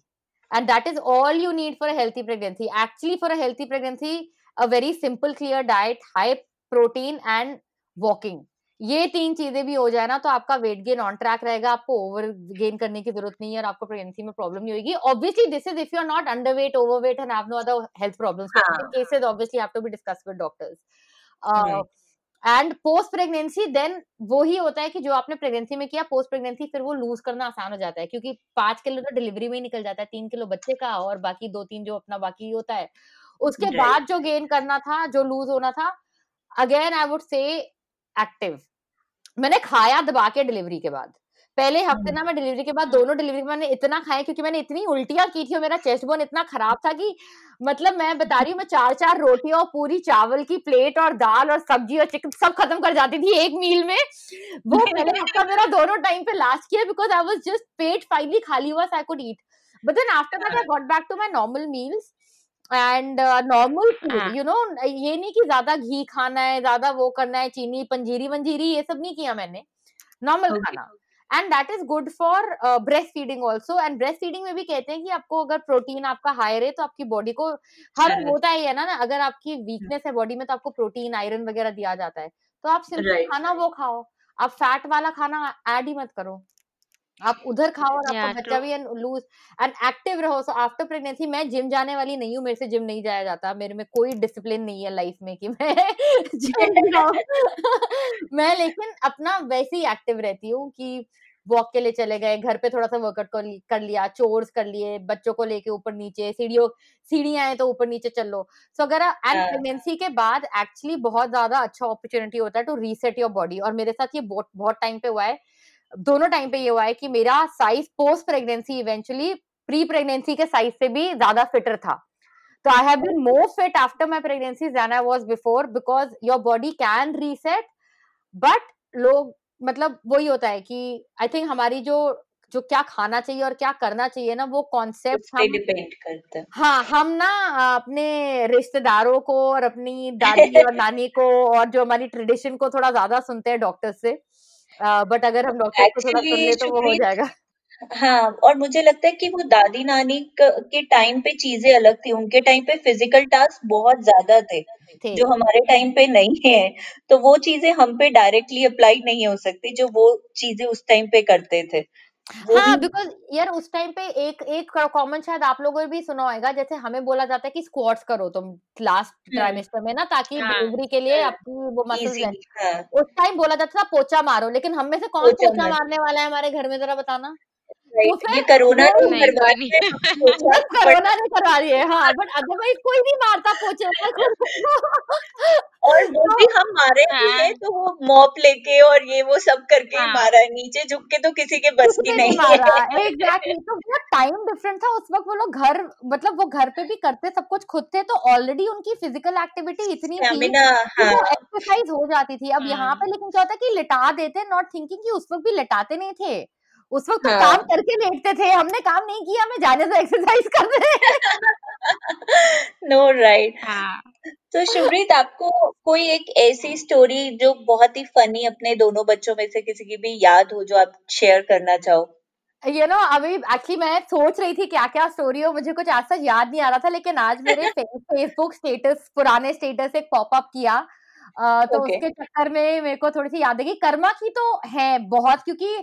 And that is all you need for healthy pregnancy. Actually for a healthy pregnancy a very simple clear diet high protein and walking. ये तीन चीज़ें भी हो जाए ना तो आपका वेट गेन ऑन ट्रैक रहेगा आपको ओवर गेन करने की ज़रूरत नहीं है और आपको प्रेगनेंसी में प्रॉब्लम नहीं होगी। Obviously this is if you are not under weight over weight and have no other health problems cases obviously have to be discuss with doctors and post pregnancy then वो ही होता है कि जो आपने प्रेगनेंसी में किया पोस्ट प्रेगनेंसी फिर वो लूज करना आसान हो जाता है क्योंकि पाँच किलो तो डिलीवरी में ही निकल जाता है तीन किलो बच्चे का और बाकी दो तीन जो अपना बाकी होता है। उसके बाद जो गेन करना था जो लूज होना था again I would say active मैंने खाया दबा के डिलीवरी के बाद। पहले हफ़्ते ना मैं डिलीवरी के बाद दोनों डिलीवरी मैंने इतना खाया क्योंकि मैंने इतनी उल्टियाँ की थी और मेरा चेस्ट बोन इतना खराब था कि मतलब मैं बता रही हूँ मैं चार चार रोटियाँ और पूरी चावल की प्लेट और दाल और सब्ज़ी और चिकन सब खत्म कर जाती थी एक मील में। वो पहले हफ़्ता मेरा दोनों टाइम पे लास्ट किया बिकॉज़ आई वॉज़ जस्ट पेट फाइनली खाली हुआ I could eat but then after that I got back to my normal meals and normal food you know ये नहीं कि ज़्यादा घी खाना है ज़्यादा वो करना है चीनी पंजीरी वंजीरी ये सब नहीं किया मैंने। Normal okay. खाना। And that is good for breastfeeding also and breastfeeding में भी कहते हैं कि आपको अगर प्रोटीन आपका हायर है तो आपकी बॉडी को हर होता ही है ना ना अगर आपकी वीकनेस है बॉडी में तो आपको प्रोटीन आयरन वगैरह दिया जाता है। तो आप सिर्फ़ right. खाना वो खाओ। आप फैट वाला खाना ऐड ही मत करो। आप उधर खाओ और आपका बच्चा भी लूज एंड एक्टिव रहो सो आफ्टर प्रेगनेंसी मैं जिम जाने वाली नहीं हूँ मेरे से जिम नहीं जाया जाता मेरे में कोई डिसिप्लिन नहीं है लाइफ में कि मैं जिम मैं लेकिन अपना वैसे ही एक्टिव रहती हूँ कि वॉक के लिए चले गए घर पे थोड़ा सा वर्कआउट कर लिया चोर्स कर लिए बच्चों को लेके ऊपर नीचे सीढ़ियों सीढ़ियाँ हैं तो ऊपर नीचे चल। सो अगर एंड प्रेगनेंसी के बाद एक्चुअली बहुत ज़्यादा अच्छा अपॉर्चुनिटी होता है टू रीसेट योर बॉडी और मेरे साथ ये बहुत बहुत टाइम पे हुआ है। दोनों टाइम पे ये हुआ है कि मेरा size post pregnancy eventually pre pregnancy के साइज़ से भी ज़्यादा फिटर था। तो I have been more fit after my pregnancy than I was before because your body can reset but लोग मतलब वही होता है कि आई थिंक हमारी जो जो क्या खाना चाहिए और क्या करना चाहिए ना वो कॉन्सेप्ट हम डिपेंड करता है। हाँ हम ना अपने रिश्तेदारों को और अपनी दादी और नानी को और जो हमारी ट्रेडिशन को थोड़ा ज़्यादा सुनते हैं डॉक्टर से बट अगर हम डॉक्टर को थोड़ा सुन ले तो वो हो जाएगा। हाँ और मुझे लगता है कि वो दादी नानी के टाइम पे चीज़ें अलग थी। उनके टाइम पे फ़िज़िकल टास्क बहुत ज़्यादा थे जो हमारे टाइम पे नहीं है। तो वो चीज़ें हम पे डायरेक्टली अप्लाई नहीं हो सकती जो वो चीज़ें उस टाइम पे करते थे। हाँ बिकॉज़ यार उस टाइम पे एक एक कॉमन शायद आप लोगों ने भी सुना होगा जैसे हमें बोला जाता है कि स्क्वाट्स करो तुम लास्ट ट्राइमेस्टर में ना ताकि हाँ, डिलीवरी के लिए आपकी वो मसल्स हाँ. उस टाइम बोला जाता था पोचा मारो लेकिन हम में से कौन पोचा, पोचा मारने वाला है हमारे घर में जरा बताना। ये करोना नहीं करवा रही है करोना नहीं करवा रही है हाँ बट अदरवाइज़ कोई नहीं मारता पोचे और वो भी हम मारे हाँ. तो वो मॉप लेके और ये वो सब करके हाँ. मारा है नीचे झुक के तो किसी के बस की नहीं एग्जैक्टली तो टाइम डिफरेंट था उस वक्त वो लोग घर मतलब वो घर पे भी करते सब कुछ खुद थे तो ऑलरेडी उनकी फ़िज़िकल एक्टिविटी इतनी थी हाँ. एक्सरसाइज हो जाती थी। अब यहाँ पे लेकिन क्या होता है कि लिटा देते नॉट थिंकिंग कि उस वक्त भी लिटाते नहीं थे। उस वक्त तो हाँ. काम करके लेटते थे हमने काम नहीं किया हमें जाने से एक्सरसाइज कर रहे नो राइट हाँ. तो शुभ्रीत आपको कोई एक ऐसी स्टोरी जो बहुत ही फनी अपने दोनों बच्चों में से किसी की भी याद हो जो आप शेयर करना चाहो यू you नो know, अभी एक्चुअली मैं सोच रही थी क्या क्या स्टोरी हो मुझे कुछ आज तक याद नहीं आ रहा था लेकिन आज मेरे फेसबुक स्टेटस पुराने स्टेटस एक पॉपअप किया uh, तो okay. उसके चक्कर में मेरे को थोड़ी सी याद है कि कर्मा की तो है बहुत क्योंकि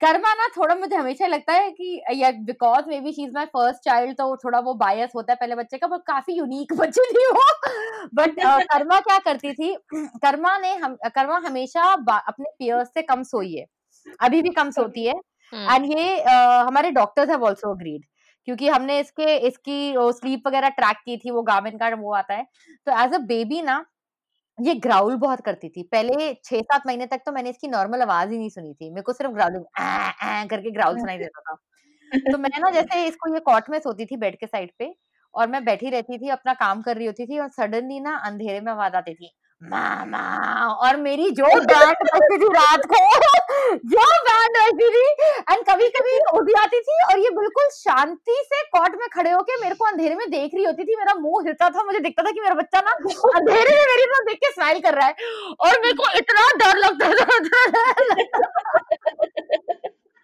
कर्मा ना थोड़ा मुझे हमेशा लगता है कि या because maybe she is my first child तो थोड़ा वो बायस होता है पहले बच्चे का बट काफ़ी यूनिक बच्चे थी वो। बट uh, कर्मा क्या करती थी? कर्मा ने हम कर्मा हमेशा अपने पियर्स से कम सोई है। अभी भी कम सोती है। एंड ये uh, हमारे डॉक्टर्स हैव आल्सो अग्रीड क्योंकि हमने इसके इसकी स्लीप वगैरह ट्रैक की थी वो गार्मेंट का वो आता है। तो एज अ बेबी ना ये ग्राउल बहुत करती थी। पहले छह सात महीने तक तो मैंने इसकी नॉर्मल आवाज़ ही नहीं सुनी थी। मेरे को सिर्फ़ ग्राउलिंग करके ग्राउल सुनाई देता था। तो मैं ना जैसे इसको ये कॉट में सोती थी बेड के साइड पे और मैं बैठी रहती थी अपना काम कर रही होती थी और सडनली ना अंधेरे में आवाज़ आती थी। मामा और मेरी जो बैंड बजती थी रात को जो बैंड बजती थी। एंड कभी कभी उठ जाती थी और ये बिल्कुल शांति से कॉट में खड़े होके मेरे को अंधेरे में देख रही होती थी। मेरा मुँह हिलता था मुझे दिखता था कि मेरा बच्चा ना अंधेरे में मेरी तरफ़ देख के स्माइल कर रहा है। और मेरे को इतना डर लगता था।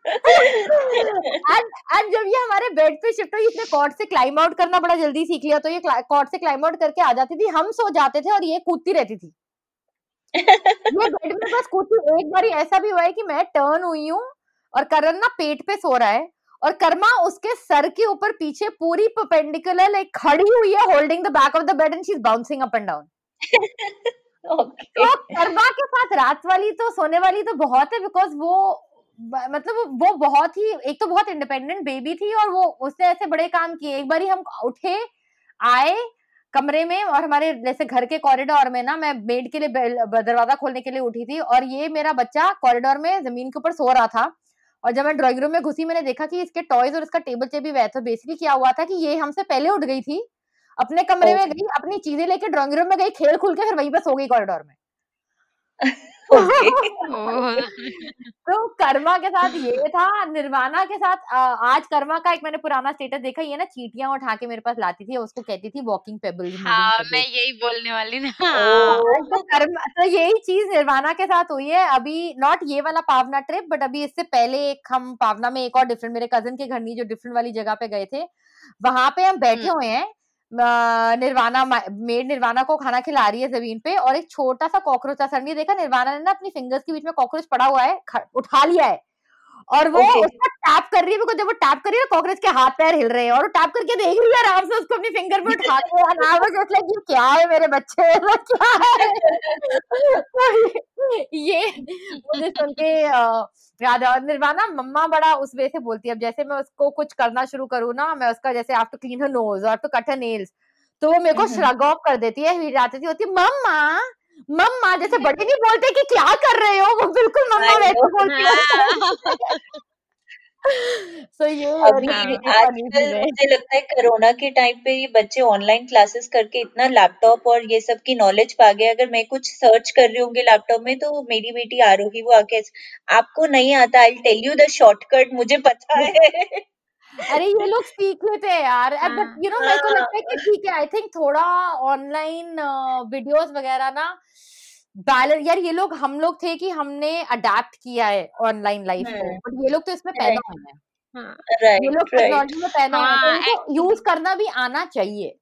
एंड एंड जब ये हमारे बेड पे शिफ्ट हुई इसने कॉट से क्लाइम आउट करना बड़ा जल्दी सीख लिया तो ये कॉट से क्लाइम आउट करके आ जाती थी। हम सो जाते थे और ये कूदती रहती थी। ये बेड में बस कूदती एक बार ऐसा भी हुआ है कि मैं टर्न हुई हूँ और करण ना पेट पे सो रहा है और कर्मा उसके सर के ऊपर पीछे पूरी परपेंडिकुलर लाइक खड़ी हुई है holding the back of the bed and she is bouncing up and down okay तो कर्मा के साथ रात वाली तो सोने वाली तो बहुत है बिकॉज़ वो मतलब वो बहुत ही एक तो बहुत इंडिपेंडेंट बेबी थी और वो उसने ऐसे बड़े काम किए एक बार हम उठे आए कमरे में और हमारे जैसे घर के कॉरिडोर में ना मैं मेड के लिए दरवाज़ा खोलने के लिए उठी थी और ये मेरा बच्चा कॉरिडोर में ज़मीन के ऊपर सो रहा था और जब मैं ड्राइंग रूम में घुसी मैंने देखा कि इसके टॉयज और इसका टेबल चेयर भी वैसे तो बेसिकली क्या हुआ था कि ये हमसे पहले उठ गई थी अपने कमरे में गई अपनी चीज़ें लेके ड्राइंग रूम में गई खेल खुल के फिर वहीं पे सो गई कॉरिडोर में! तो कर्मा के साथ ये था निर्वाणा के साथ आज कर्मा का एक मैंने पुराना स्टेटस देखा ये ना चीटियाँ उठा के मेरे पास लाती थी उसको कहती थी वॉकिंग पेबल हाँ, मैं यही बोलने वाली ना हाँ। तो कर्मा तो यही चीज़ निर्वाणा के साथ हुई है अभी नॉट ये वाला पावना ट्रिप बट अभी इससे पहले एक हम पावना में एक और डिफरेंट मेरे कज़न के घर नहीं जो डिफरेंट वाली जगह पे गए थे वहाँ पे हम बैठे हम्म। हुए हैं निर्वाणा मेड निर्वाणा को खाना खिला रही है ज़मीन पे और एक छोटा सा कॉकरोच था नहीं देखा, निर्वाणा ने ना अपनी फिंगर्स के बीच में कॉकरोच पड़ा हुआ है उठा लिया है। और वो Okay. उसको टैप कर रही है जब वो टैप कर रही है कॉकरोच के हाथ पैर हिल रहे हैं और वो टैप करके देख रही है आराम से उसको अपनी फिंगर पे उठा के was just like, ये क्या है मेरे बच्चे ये क्या है ये मुझे सुन के याद आया निर्वाणा मम्मा बड़ा उस वे से बोलती है अब जैसे मैं उसको कुछ करना शुरू करूँ ना मैं उसका जैसे आप टू क्लीन हर नोज़ और टू कट हर नेल्स तो वो मेरे को हम्म। श्रग ऑफ़ कर देती है आती थी होती मम्मा मम्मा जैसे बड़े नहीं बोलते कि क्या कर रहे हो वो बिल्कुल मम्मा वैसे. बोलती है सो ये हाँ। आजकल मुझे लगता है कोरोना के टाइम पे ये बच्चे ऑनलाइन क्लासेस करके इतना लैपटॉप और ये सब की नॉलेज पा गए अगर मैं कुछ सर्च कर रही होंगी लैपटॉप में तो मेरी बेटी आरोही वो आके आपको नहीं आता I tell you the shortcut मुझे पता है अरे ये लोग सीख लेते हैं यार बट हाँ। यू नो मेरे को हाँ। लगता है कि ठीक है आई थिंक थोड़ा ऑनलाइन वीडियोस वगैरह ना बैलेंस यार ये लोग हम लोग थे कि हमने अडेप्ट किया है ऑनलाइन लाइफ को। बट ये लोग तो इसमें पैदा. हुए हैं हाँ। ये लोग टेक्नोलॉजी में पैदा हुए हैं हाँ, तो यूज़ करना भी आना चाहिए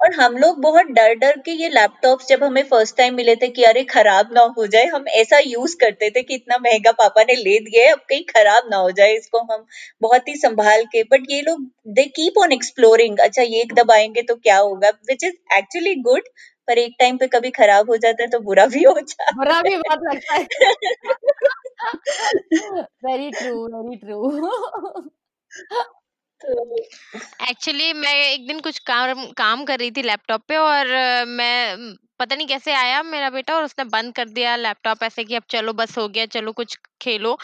और हम लोग बहुत डर डर के ये लैपटॉप्स जब हमें फ़र्स्ट टाइम मिले थे कि अरे खराब ना हो जाए हम ऐसा यूज़ करते थे कि इतना महँगा पापा ने ले दिया है अब कहीं खराब ना हो जाए इसको हम बहुत ही संभाल के बट ये लोग दे कीप ऑन एक्सप्लोरिंग अच्छा ये एक दबाएँगे तो क्या होगा विच इज़ एक्चुअली गुड पर एक टाइम पे कभी खराब हो जाता है तो बुरा भी हो जाता है। बुरा भी बहुत लगता है। Very true very true actually मैं एक दिन कुछ काम काम कर रही थी लैपटॉप पे और म, पता नहीं कैसे आया मेरा बेटा और उसने बंद कर दिया लैपटॉप ऐसे कि अब चलो बस हो गया चलो कुछ खेलो।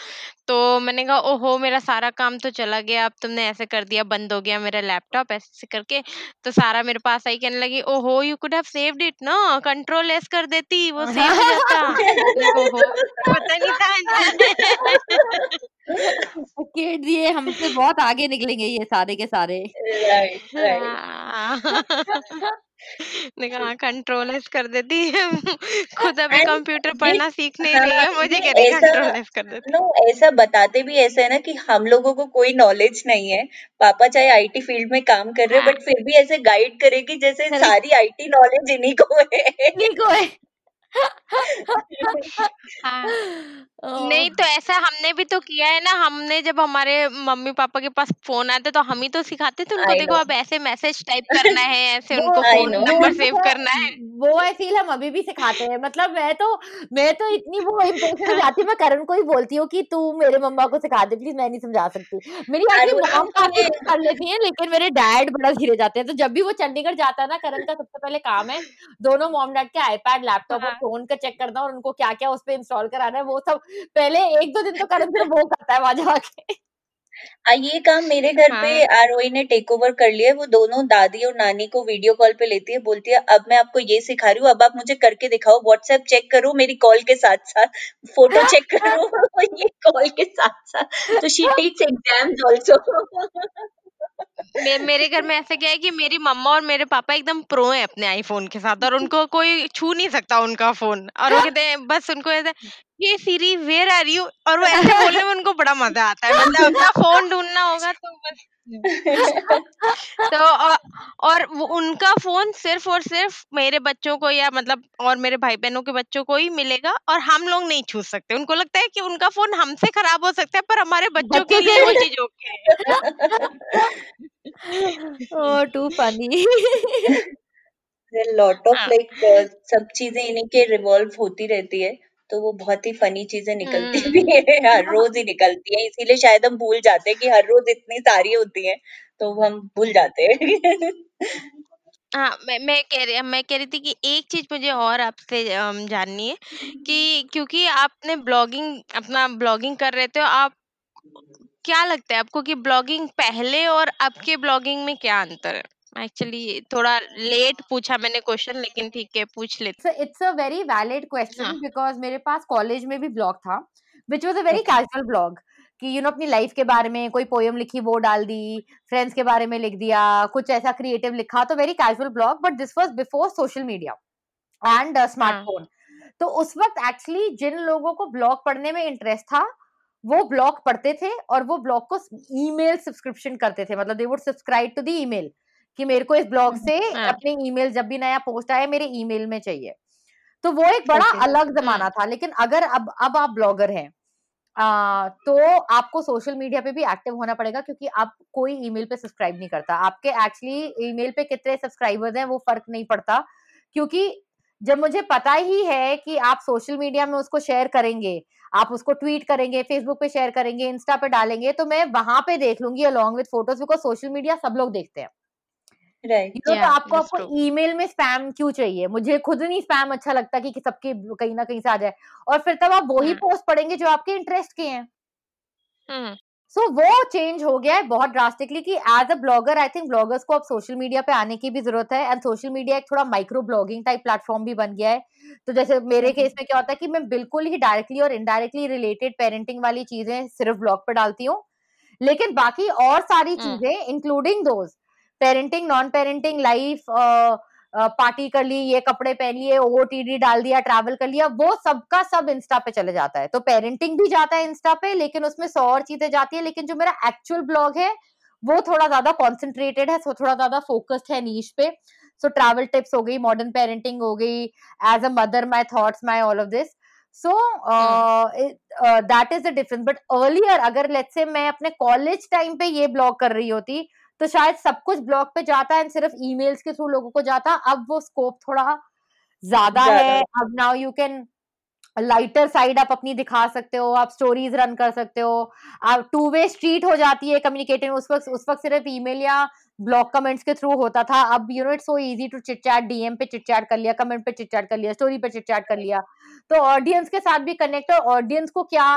तो मैंने कहा ओहो मेरा सारा काम तो चला गया अब तुमने ऐसे कर दिया बंद हो गया मेरा लैपटॉप ऐसे करके तो सारा मेरे पास आई कहने लगी ओहो you could have saved it ना कंट्रोल एस कर देती वो सेव हो जाता ओहो पता नहीं था। किड्स ये हमसे बहुत आगे निकलेंगे ये सारे के सारे। राइट राइट हाँ। ने कहा कंट्रोल एस कर देती है खुद अभी एंड कंप्यूटर ये पढ़ना सीखने नहीं रही हाँ है मुझे कह रही ऐसा कंट्रोल एस कर देती नो ऐसा बताते भी ऐसा है ना कि हम लोगों को कोई नॉलेज नहीं है। पापा चाहे आईटी फ़ील्ड में काम कर रहे हाँ बट फिर भी ऐसे गाइड करेगी जैसे सारी आईटी नॉलेज इन्हीं को है। ठीक है हाँ। नहीं तो ऐसा हमने भी तो किया है ना हमने जब हमारे मम्मी पापा के पास फ़ोन आते तो हम ही तो सिखाते थे उनको आई देखो नो। अब ऐसे मैसेज टाइप करना है ऐसे वो उनको आई फ़ोन नो। वो नंबर सेव है करना है। वो है फील हम अभी भी सिखाते हैं। मतलब मैं तो मैं तो इतनी वो इम्प्रेशन हो जाती हूँ मैं करण को ही बोलती हूँ कि तू मेरे मम्मा को सिखा दे प्लीज़ मैं नहीं समझा सकती। मेरी एक्चुअली आरोही मॉम काफ़ी तुम्हें कुछ कर लेती है लेकिन मेरे डैड बड़ा धीरे जाते हैं। तो जब भी वो चंडीगढ़ जाता है ना करण का सबसे पहले काम है दोनों मॉम डैड के आईपैड लैपटॉप और हाँ। फ़ोन का चेक करना और उनको क्या क्या उस पर इंस्टॉल कराना है वो सब पहले एक दो दिन तो करण सिर्फ़ वो करता है वहाँ जाके। आ, ये काम मेरे घर हाँ। पे आरोही ने टेक ओवर कर लिया है वो दोनों दादी और नानी को वीडियो कॉल पे लेती है बोलती है अब मैं आपको ये सिखा रही हूँ अब आप मुझे करके दिखाओ व्हाट्सएप चेक करो मेरी कॉल के साथ साथ फ़ोटो चेक करो ये कॉल के साथ साथ तो शी टेक्स एग्ज़ाम्स आल्सो मे, मेरे घर में ऐसा क्या है कि मेरी मम्मा और मेरे पापा एकदम प्रो हैं अपने आईफोन के साथ और उनको कोई छू नहीं सकता उनका फ़ोन और वो कहते हैं बस उनको ऐसे ये सीरी वेयर आर यू और वो ऐसे बोलने में उनको बड़ा मज़ा आता है। मतलब अपना फ़ोन ढूंढना होगा तो बस तो और वो उनका फ़ोन सिर्फ़ और सिर्फ़ मेरे बच्चों को या मतलब और मेरे भाई बहनों के बच्चों को ही मिलेगा और हम लोग नहीं छू सकते। उनको लगता है कि उनका फ़ोन हमसे खराब हो सकता है पर हमारे बच्चों के लिए वो चीज़ ओके है। oh too funny lot of. Like सब चीज़ें इन्हीं के रिवॉल्व होती रहती है। तो वो बहुत ही फनी चीज़ें निकलती हम्म। भी है हर रोज ही निकलती है इसीलिए शायद हम भूल जाते हैं कि हर रोज इतनी सारी होती हैं तो हम भूल जाते हैं हाँ मैं मैं कह रही मैं कह रही थी कि एक चीज़ मुझे और आपसे अम, जाननी है कि क्योंकि आपने ब्लॉगिंग अपना ब्लॉगिंग कर रहे थे आप क्या लगता है आपको कि ब्लॉगिंग पहले और अब के ब्लॉगिंग में क्या अंतर है एक्चुअली थोड़ा लेट पूछा मैंने क्वेश्चन लेकिन ठीक है पूछ लेते so it's a very valid question हाँ। because मेरे पास कॉलेज में भी ब्लॉग था which was a very Okay. casual blog कि यू you नो know, अपनी लाइफ के बारे में कोई पोयम लिखी वो डाल दी फ्रेंड्स के बारे में लिख दिया कुछ ऐसा क्रिएटिव लिखा तो very casual blog but this was before social media and smartphone तो उस वक्त एक्चुअली जिन लोगों को ब्लॉग पढ़ने में इंटरेस्ट था वो ब्लॉग पढ़ते थे और वो ब्लॉग को ईमेल सब्सक्रिप्शन करते थे मतलब they would subscribe to the email कि मेरे को इस ब्लॉग से हाँ। अपने ईमेल जब भी नया पोस्ट आया मेरे ईमेल में चाहिए। तो वो एक बड़ा अलग जमाना था लेकिन अगर अब अब आप ब्लॉगर हैं आ, तो आपको सोशल मीडिया पे भी एक्टिव होना पड़ेगा क्योंकि आप कोई ईमेल पे सब्सक्राइब नहीं करता। आपके एक्चुअली ईमेल पे कितने सब्सक्राइबर्स हैं वो फ़र्क नहीं पड़ता क्योंकि जब मुझे पता ही है कि आप सोशल मीडिया में उसको शेयर करेंगे आप उसको ट्वीट करेंगे फेसबुक पे शेयर करेंगे इंस्टा पे डालेंगे तो मैं वहाँ पे देख लूँगी along with photos because social media सब लोग देखते हैं। राइट नो तो Yeah, आपको आपको true. ईमेल में स्पैम क्यों चाहिए मुझे खुद नहीं स्पैम अच्छा लगता कि, कि सबके कहीं ना कहीं से आ जाए और फिर तब आप वही हाँ। पोस्ट पढ़ेंगे जो आपके इंटरेस्ट के हैं हम्म सो so, वो चेंज हो गया है बहुत ड्रास्टिकली कि as a blogger I think bloggers को अब सोशल मीडिया पे आने की भी ज़रूरत है एंड सोशल मीडिया एक थोड़ा माइक्रो ब्लॉगिंग टाइप प्लेटफॉर्म भी बन गया है तो जैसे मेरे हम्म। केस में क्या होता है कि मैं बिल्कुल ही डायरेक्टली और इनडायरेक्टली रिलेटेड पेरेंटिंग वाली चीज़ें सिर्फ़ ब्लॉग पर डालती हूँ लेकिन बाकी और सारी हम्म। चीज़ें including those parenting non parenting life party कर ली ये कपड़े पहन लिए ओ डाल दिया ट्रैवल कर लिया वो सबका सब इंस्टा पे चले जाता है। तो पेरेंटिंग भी जाता है इंस्टा पे लेकिन उसमें सौ और चीज़ें जाती है लेकिन जो मेरा एक्चुअल ब्लॉग है वो थोड़ा ज़्यादा कॉन्सेंट्रेटेड है so थोड़ा ज़्यादा फोकस्ड है नीच पे। सो ट्रैवल टिप्स हो गई मॉडर्न पेरेंटिंग हो गई as a mother my thoughts my all of this so that is the difference but earlier अगर लेट्स से मैं अपने कॉलेज टाइम पे ये ब्लॉग कर रही होती तो शायद सब कुछ ब्लॉग पे जाता है सिर्फ़ ईमेल्स के थ्रू लोगों को जाता। अब वो स्कोप थोड़ा ज़्यादा है। अब now you can lighter side आप अपनी दिखा सकते हो आप स्टोरीज रन कर सकते हो। आप टू वे स्ट्रीट हो जाती है कम्युनिकेटिंग उस वक्त उस वक्त सिर्फ़ ईमेल या ब्लॉग कमेंट्स के थ्रू होता था। अब you know it's so easy to chit chat DM पे चिट चैट कर लिया कमेंट पे चिट चैट कर लिया स्टोरी पे चिट चैट कर लिया। तो ऑडियंस के साथ भी कनेक्ट और ऑडियंस को क्या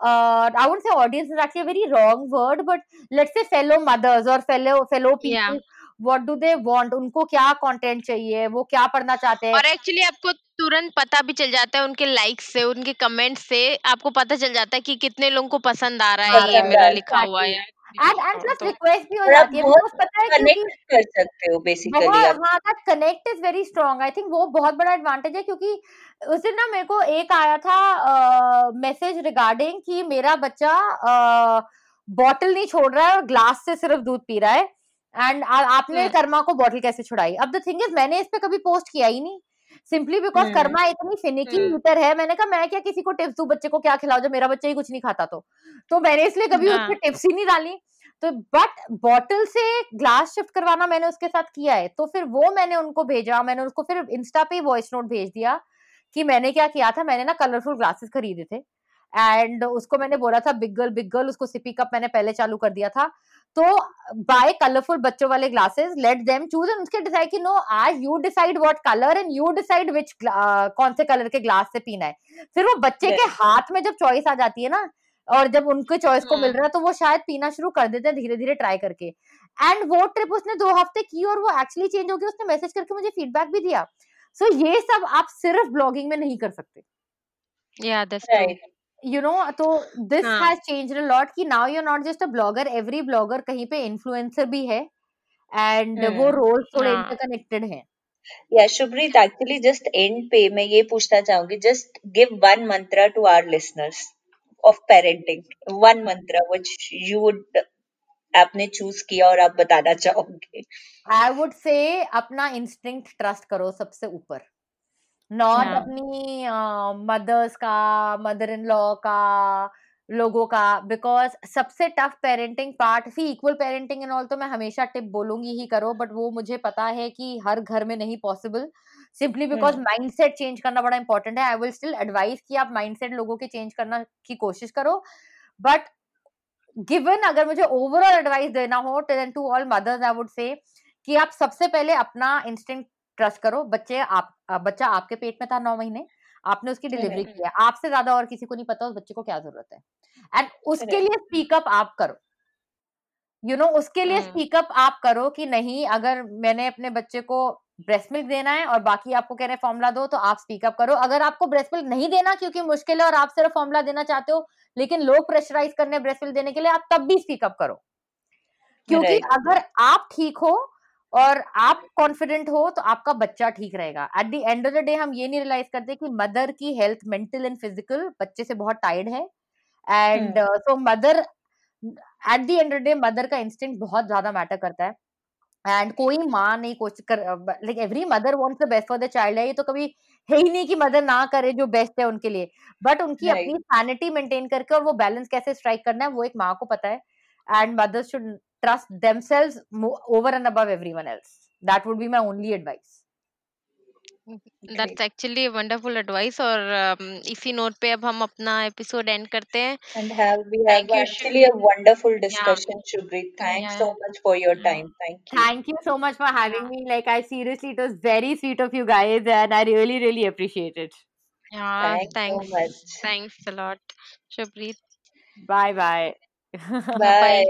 I would say audience is actually very wrong word but let's say fellow mothers और fellow fellow Yeah. People do they want उनको क्या कंटेंट चाहिए? वो क्या पढ़ना चाहते हैं? और एक्चुअली आपको तुरंत पता भी चल जाता है उनके लाइक से उनके कमेंट से आपको पता चल जाता है कि कितने लोगों को पसंद आ रहा है ये मेरा लिखा हुआ है। एंड एंड प्लस रिक्वेस्ट भी हो जाती है बिकॉज़ पता है कनेक्ट कर सकते हो बेसिकली आप। हाँ that connect is very strong I think वो बहुत बड़ा एडवांटेज है क्योंकि उस दिन ना मेरे को एक आया था मैसेज रिगार्डिंग कि मेरा बच्चा बॉटल नहीं छोड़ रहा है और ग्लास से सिर्फ़ दूध पी रहा है। एंड आपने हम्म। कर्मा को बॉटल कैसे छुड़ाई? अब द थिंग इज़ मैंने इस पे कभी पोस्ट किया ही नहीं। सिंपली बिकॉज़ हम्म। कर्मा इतनी फिनिकी हम्म। ईटर है मैंने कहा मैं क्या किसी को टिप्स दूँ? बच्चे को क्या खिलाओ जब मेरा बच्चा ही कुछ नहीं खाता तो। तो मैंने इसलिए कभी हाँ। उसमें टिप्स ही नहीं डाली। तो बट बॉटल से ग्लास शिफ्ट करवाना मैंने उसके साथ किया है। तो फिर वो मैंने उनको भेजा मैंने उसको फिर इंस्टा पे वॉइस नोट भेज दिया कि मैंने क्या किया था मैंने ना कलरफुल ग्लासेस खरीदे थे। एंड उसको मैंने बोला था बिग गर्ल बिग गर्ल उसको सिपी कप मैंने पहले चालू कर दिया था। तो बाय कलरफुल बच्चों वाले glasses let them choose and उसके डिसाइड कि नो आज you decide what colour and you decide which कौन से कलर के ग्लास से पीना है। फिर वो बच्चे के हाथ में जब चॉइस आ जाती है ना और जब उनके चॉइस को मिल हम्म। रहा है तो वो शायद पीना शुरू कर देते हैं धीरे धीरे ट्राई करके। एंड वो ट्रिप उसने दो हफ़्ते की और वो एक्चुअली चेंज हो गया उसने मैसेज करके मुझे फीडबैक भी दिया। सो so, ये सब आप सिर्फ़ ब्लॉगिंग में नहीं कर सकते। या that's true right you know तो this. Has changed a lot कि now you are not just a blogger every blogger कहीं पे इन्फ्लुएंसर भी है एंड वो हम्म, रोल्स थोड़े हाँ। इंटरकनेक्टेड हैं या शुभ्रीत एक्चुअली जस्ट एंड पे मैं ये पूछना चाहूँगी just give one mantra to our listeners of parenting one mantra which you would आपने चूज़ किया और आप बताना चाहोगे आई वुड से अपना इंस्टिंक्ट ट्रस्ट करो सबसे ऊपर नॉट हाँ। अपनी मदर्स का मदर इन लॉ का लोगों का बिकॉज़ सबसे tough parenting part see equal parenting and all तो मैं हमेशा टिप बोलूँगी ही करो बट वो मुझे पता है कि हर घर में नहीं possible simply because hmm. Mindset change करना बड़ा इंपॉर्टेंट है आई विल स्टिल एडवाइस कि आप माइंडसेट लोगों के चेंज करना की कोशिश करो बट गिवन अगर मुझे ओवरऑल एडवाइस देना हो to all mothers I would say कि आप सबसे पहले अपना इंस्टिंक्ट ट्रस्ट करो बच्चे आप बच्चा आपके पेट में था नौ महीने आपने उसकी डिलीवरी Correct. की है आपसे ज़्यादा और किसी को नहीं पता उस बच्चे को क्या ज़रूरत है। एंड उसके लिए स्पीकअप आप करो। यू you नो know, उसके लिए हम्म। स्पीकअप आप करो कि नहीं अगर मैंने अपने बच्चे को ब्रेस्ट मिल्क देना है और बाकी आपको कह रहे हैं फॉर्मूला दो तो आप स्पीकअप करो। अगर आपको ब्रेस्ट मिल्क नहीं देना क्योंकि मुश्किल है और आप सिर्फ़ फॉर्मूला देना चाहते हो लेकिन लोग प्रेशराइज करने ब्रेस्ट मिल्क देने के लिए आप तब भी स्पीकअप करो। क्योंकि अगर आप ठीक हो और आप कॉन्फिडेंट हो तो आपका बच्चा ठीक रहेगा। At the end of the day हम ये नहीं रियलाइज़ करते कि मदर की हेल्थ मेंटल एंड फ़िज़िकल बच्चे से बहुत टायर्ड है। And so mother at the end of the day mother का इंस्टिंक्ट बहुत ज़्यादा मैटर करता है। एंड कोई माँ नहीं कोशिश कर like every mother wants the best for the child है। ये तो कभी है ही नहीं कि मदर ना करे जो बेस्ट है उनके लिए। बट उनकी Right. अपनी सैनिटी मेंटेन करके और वो बैलेंस कैसे स्ट्राइक करना है वो एक माँ को पता है। And mothers should trust themselves over and above everyone else that would be my only advice that's actually wonderful advice और um, इसी नोट पे अब हम अपना एपिसोड एंड करते हैं And have we have Thank you, actually a wonderful discussion, Shubhrit. Thanks Yeah. so much for your Yeah. time. Thank you. thank you so much for having me like i seriously it was very sweet of you guys and i really really appreciate it Thanks so thanks much. Thanks a lot Shubhreet bye bye Bye.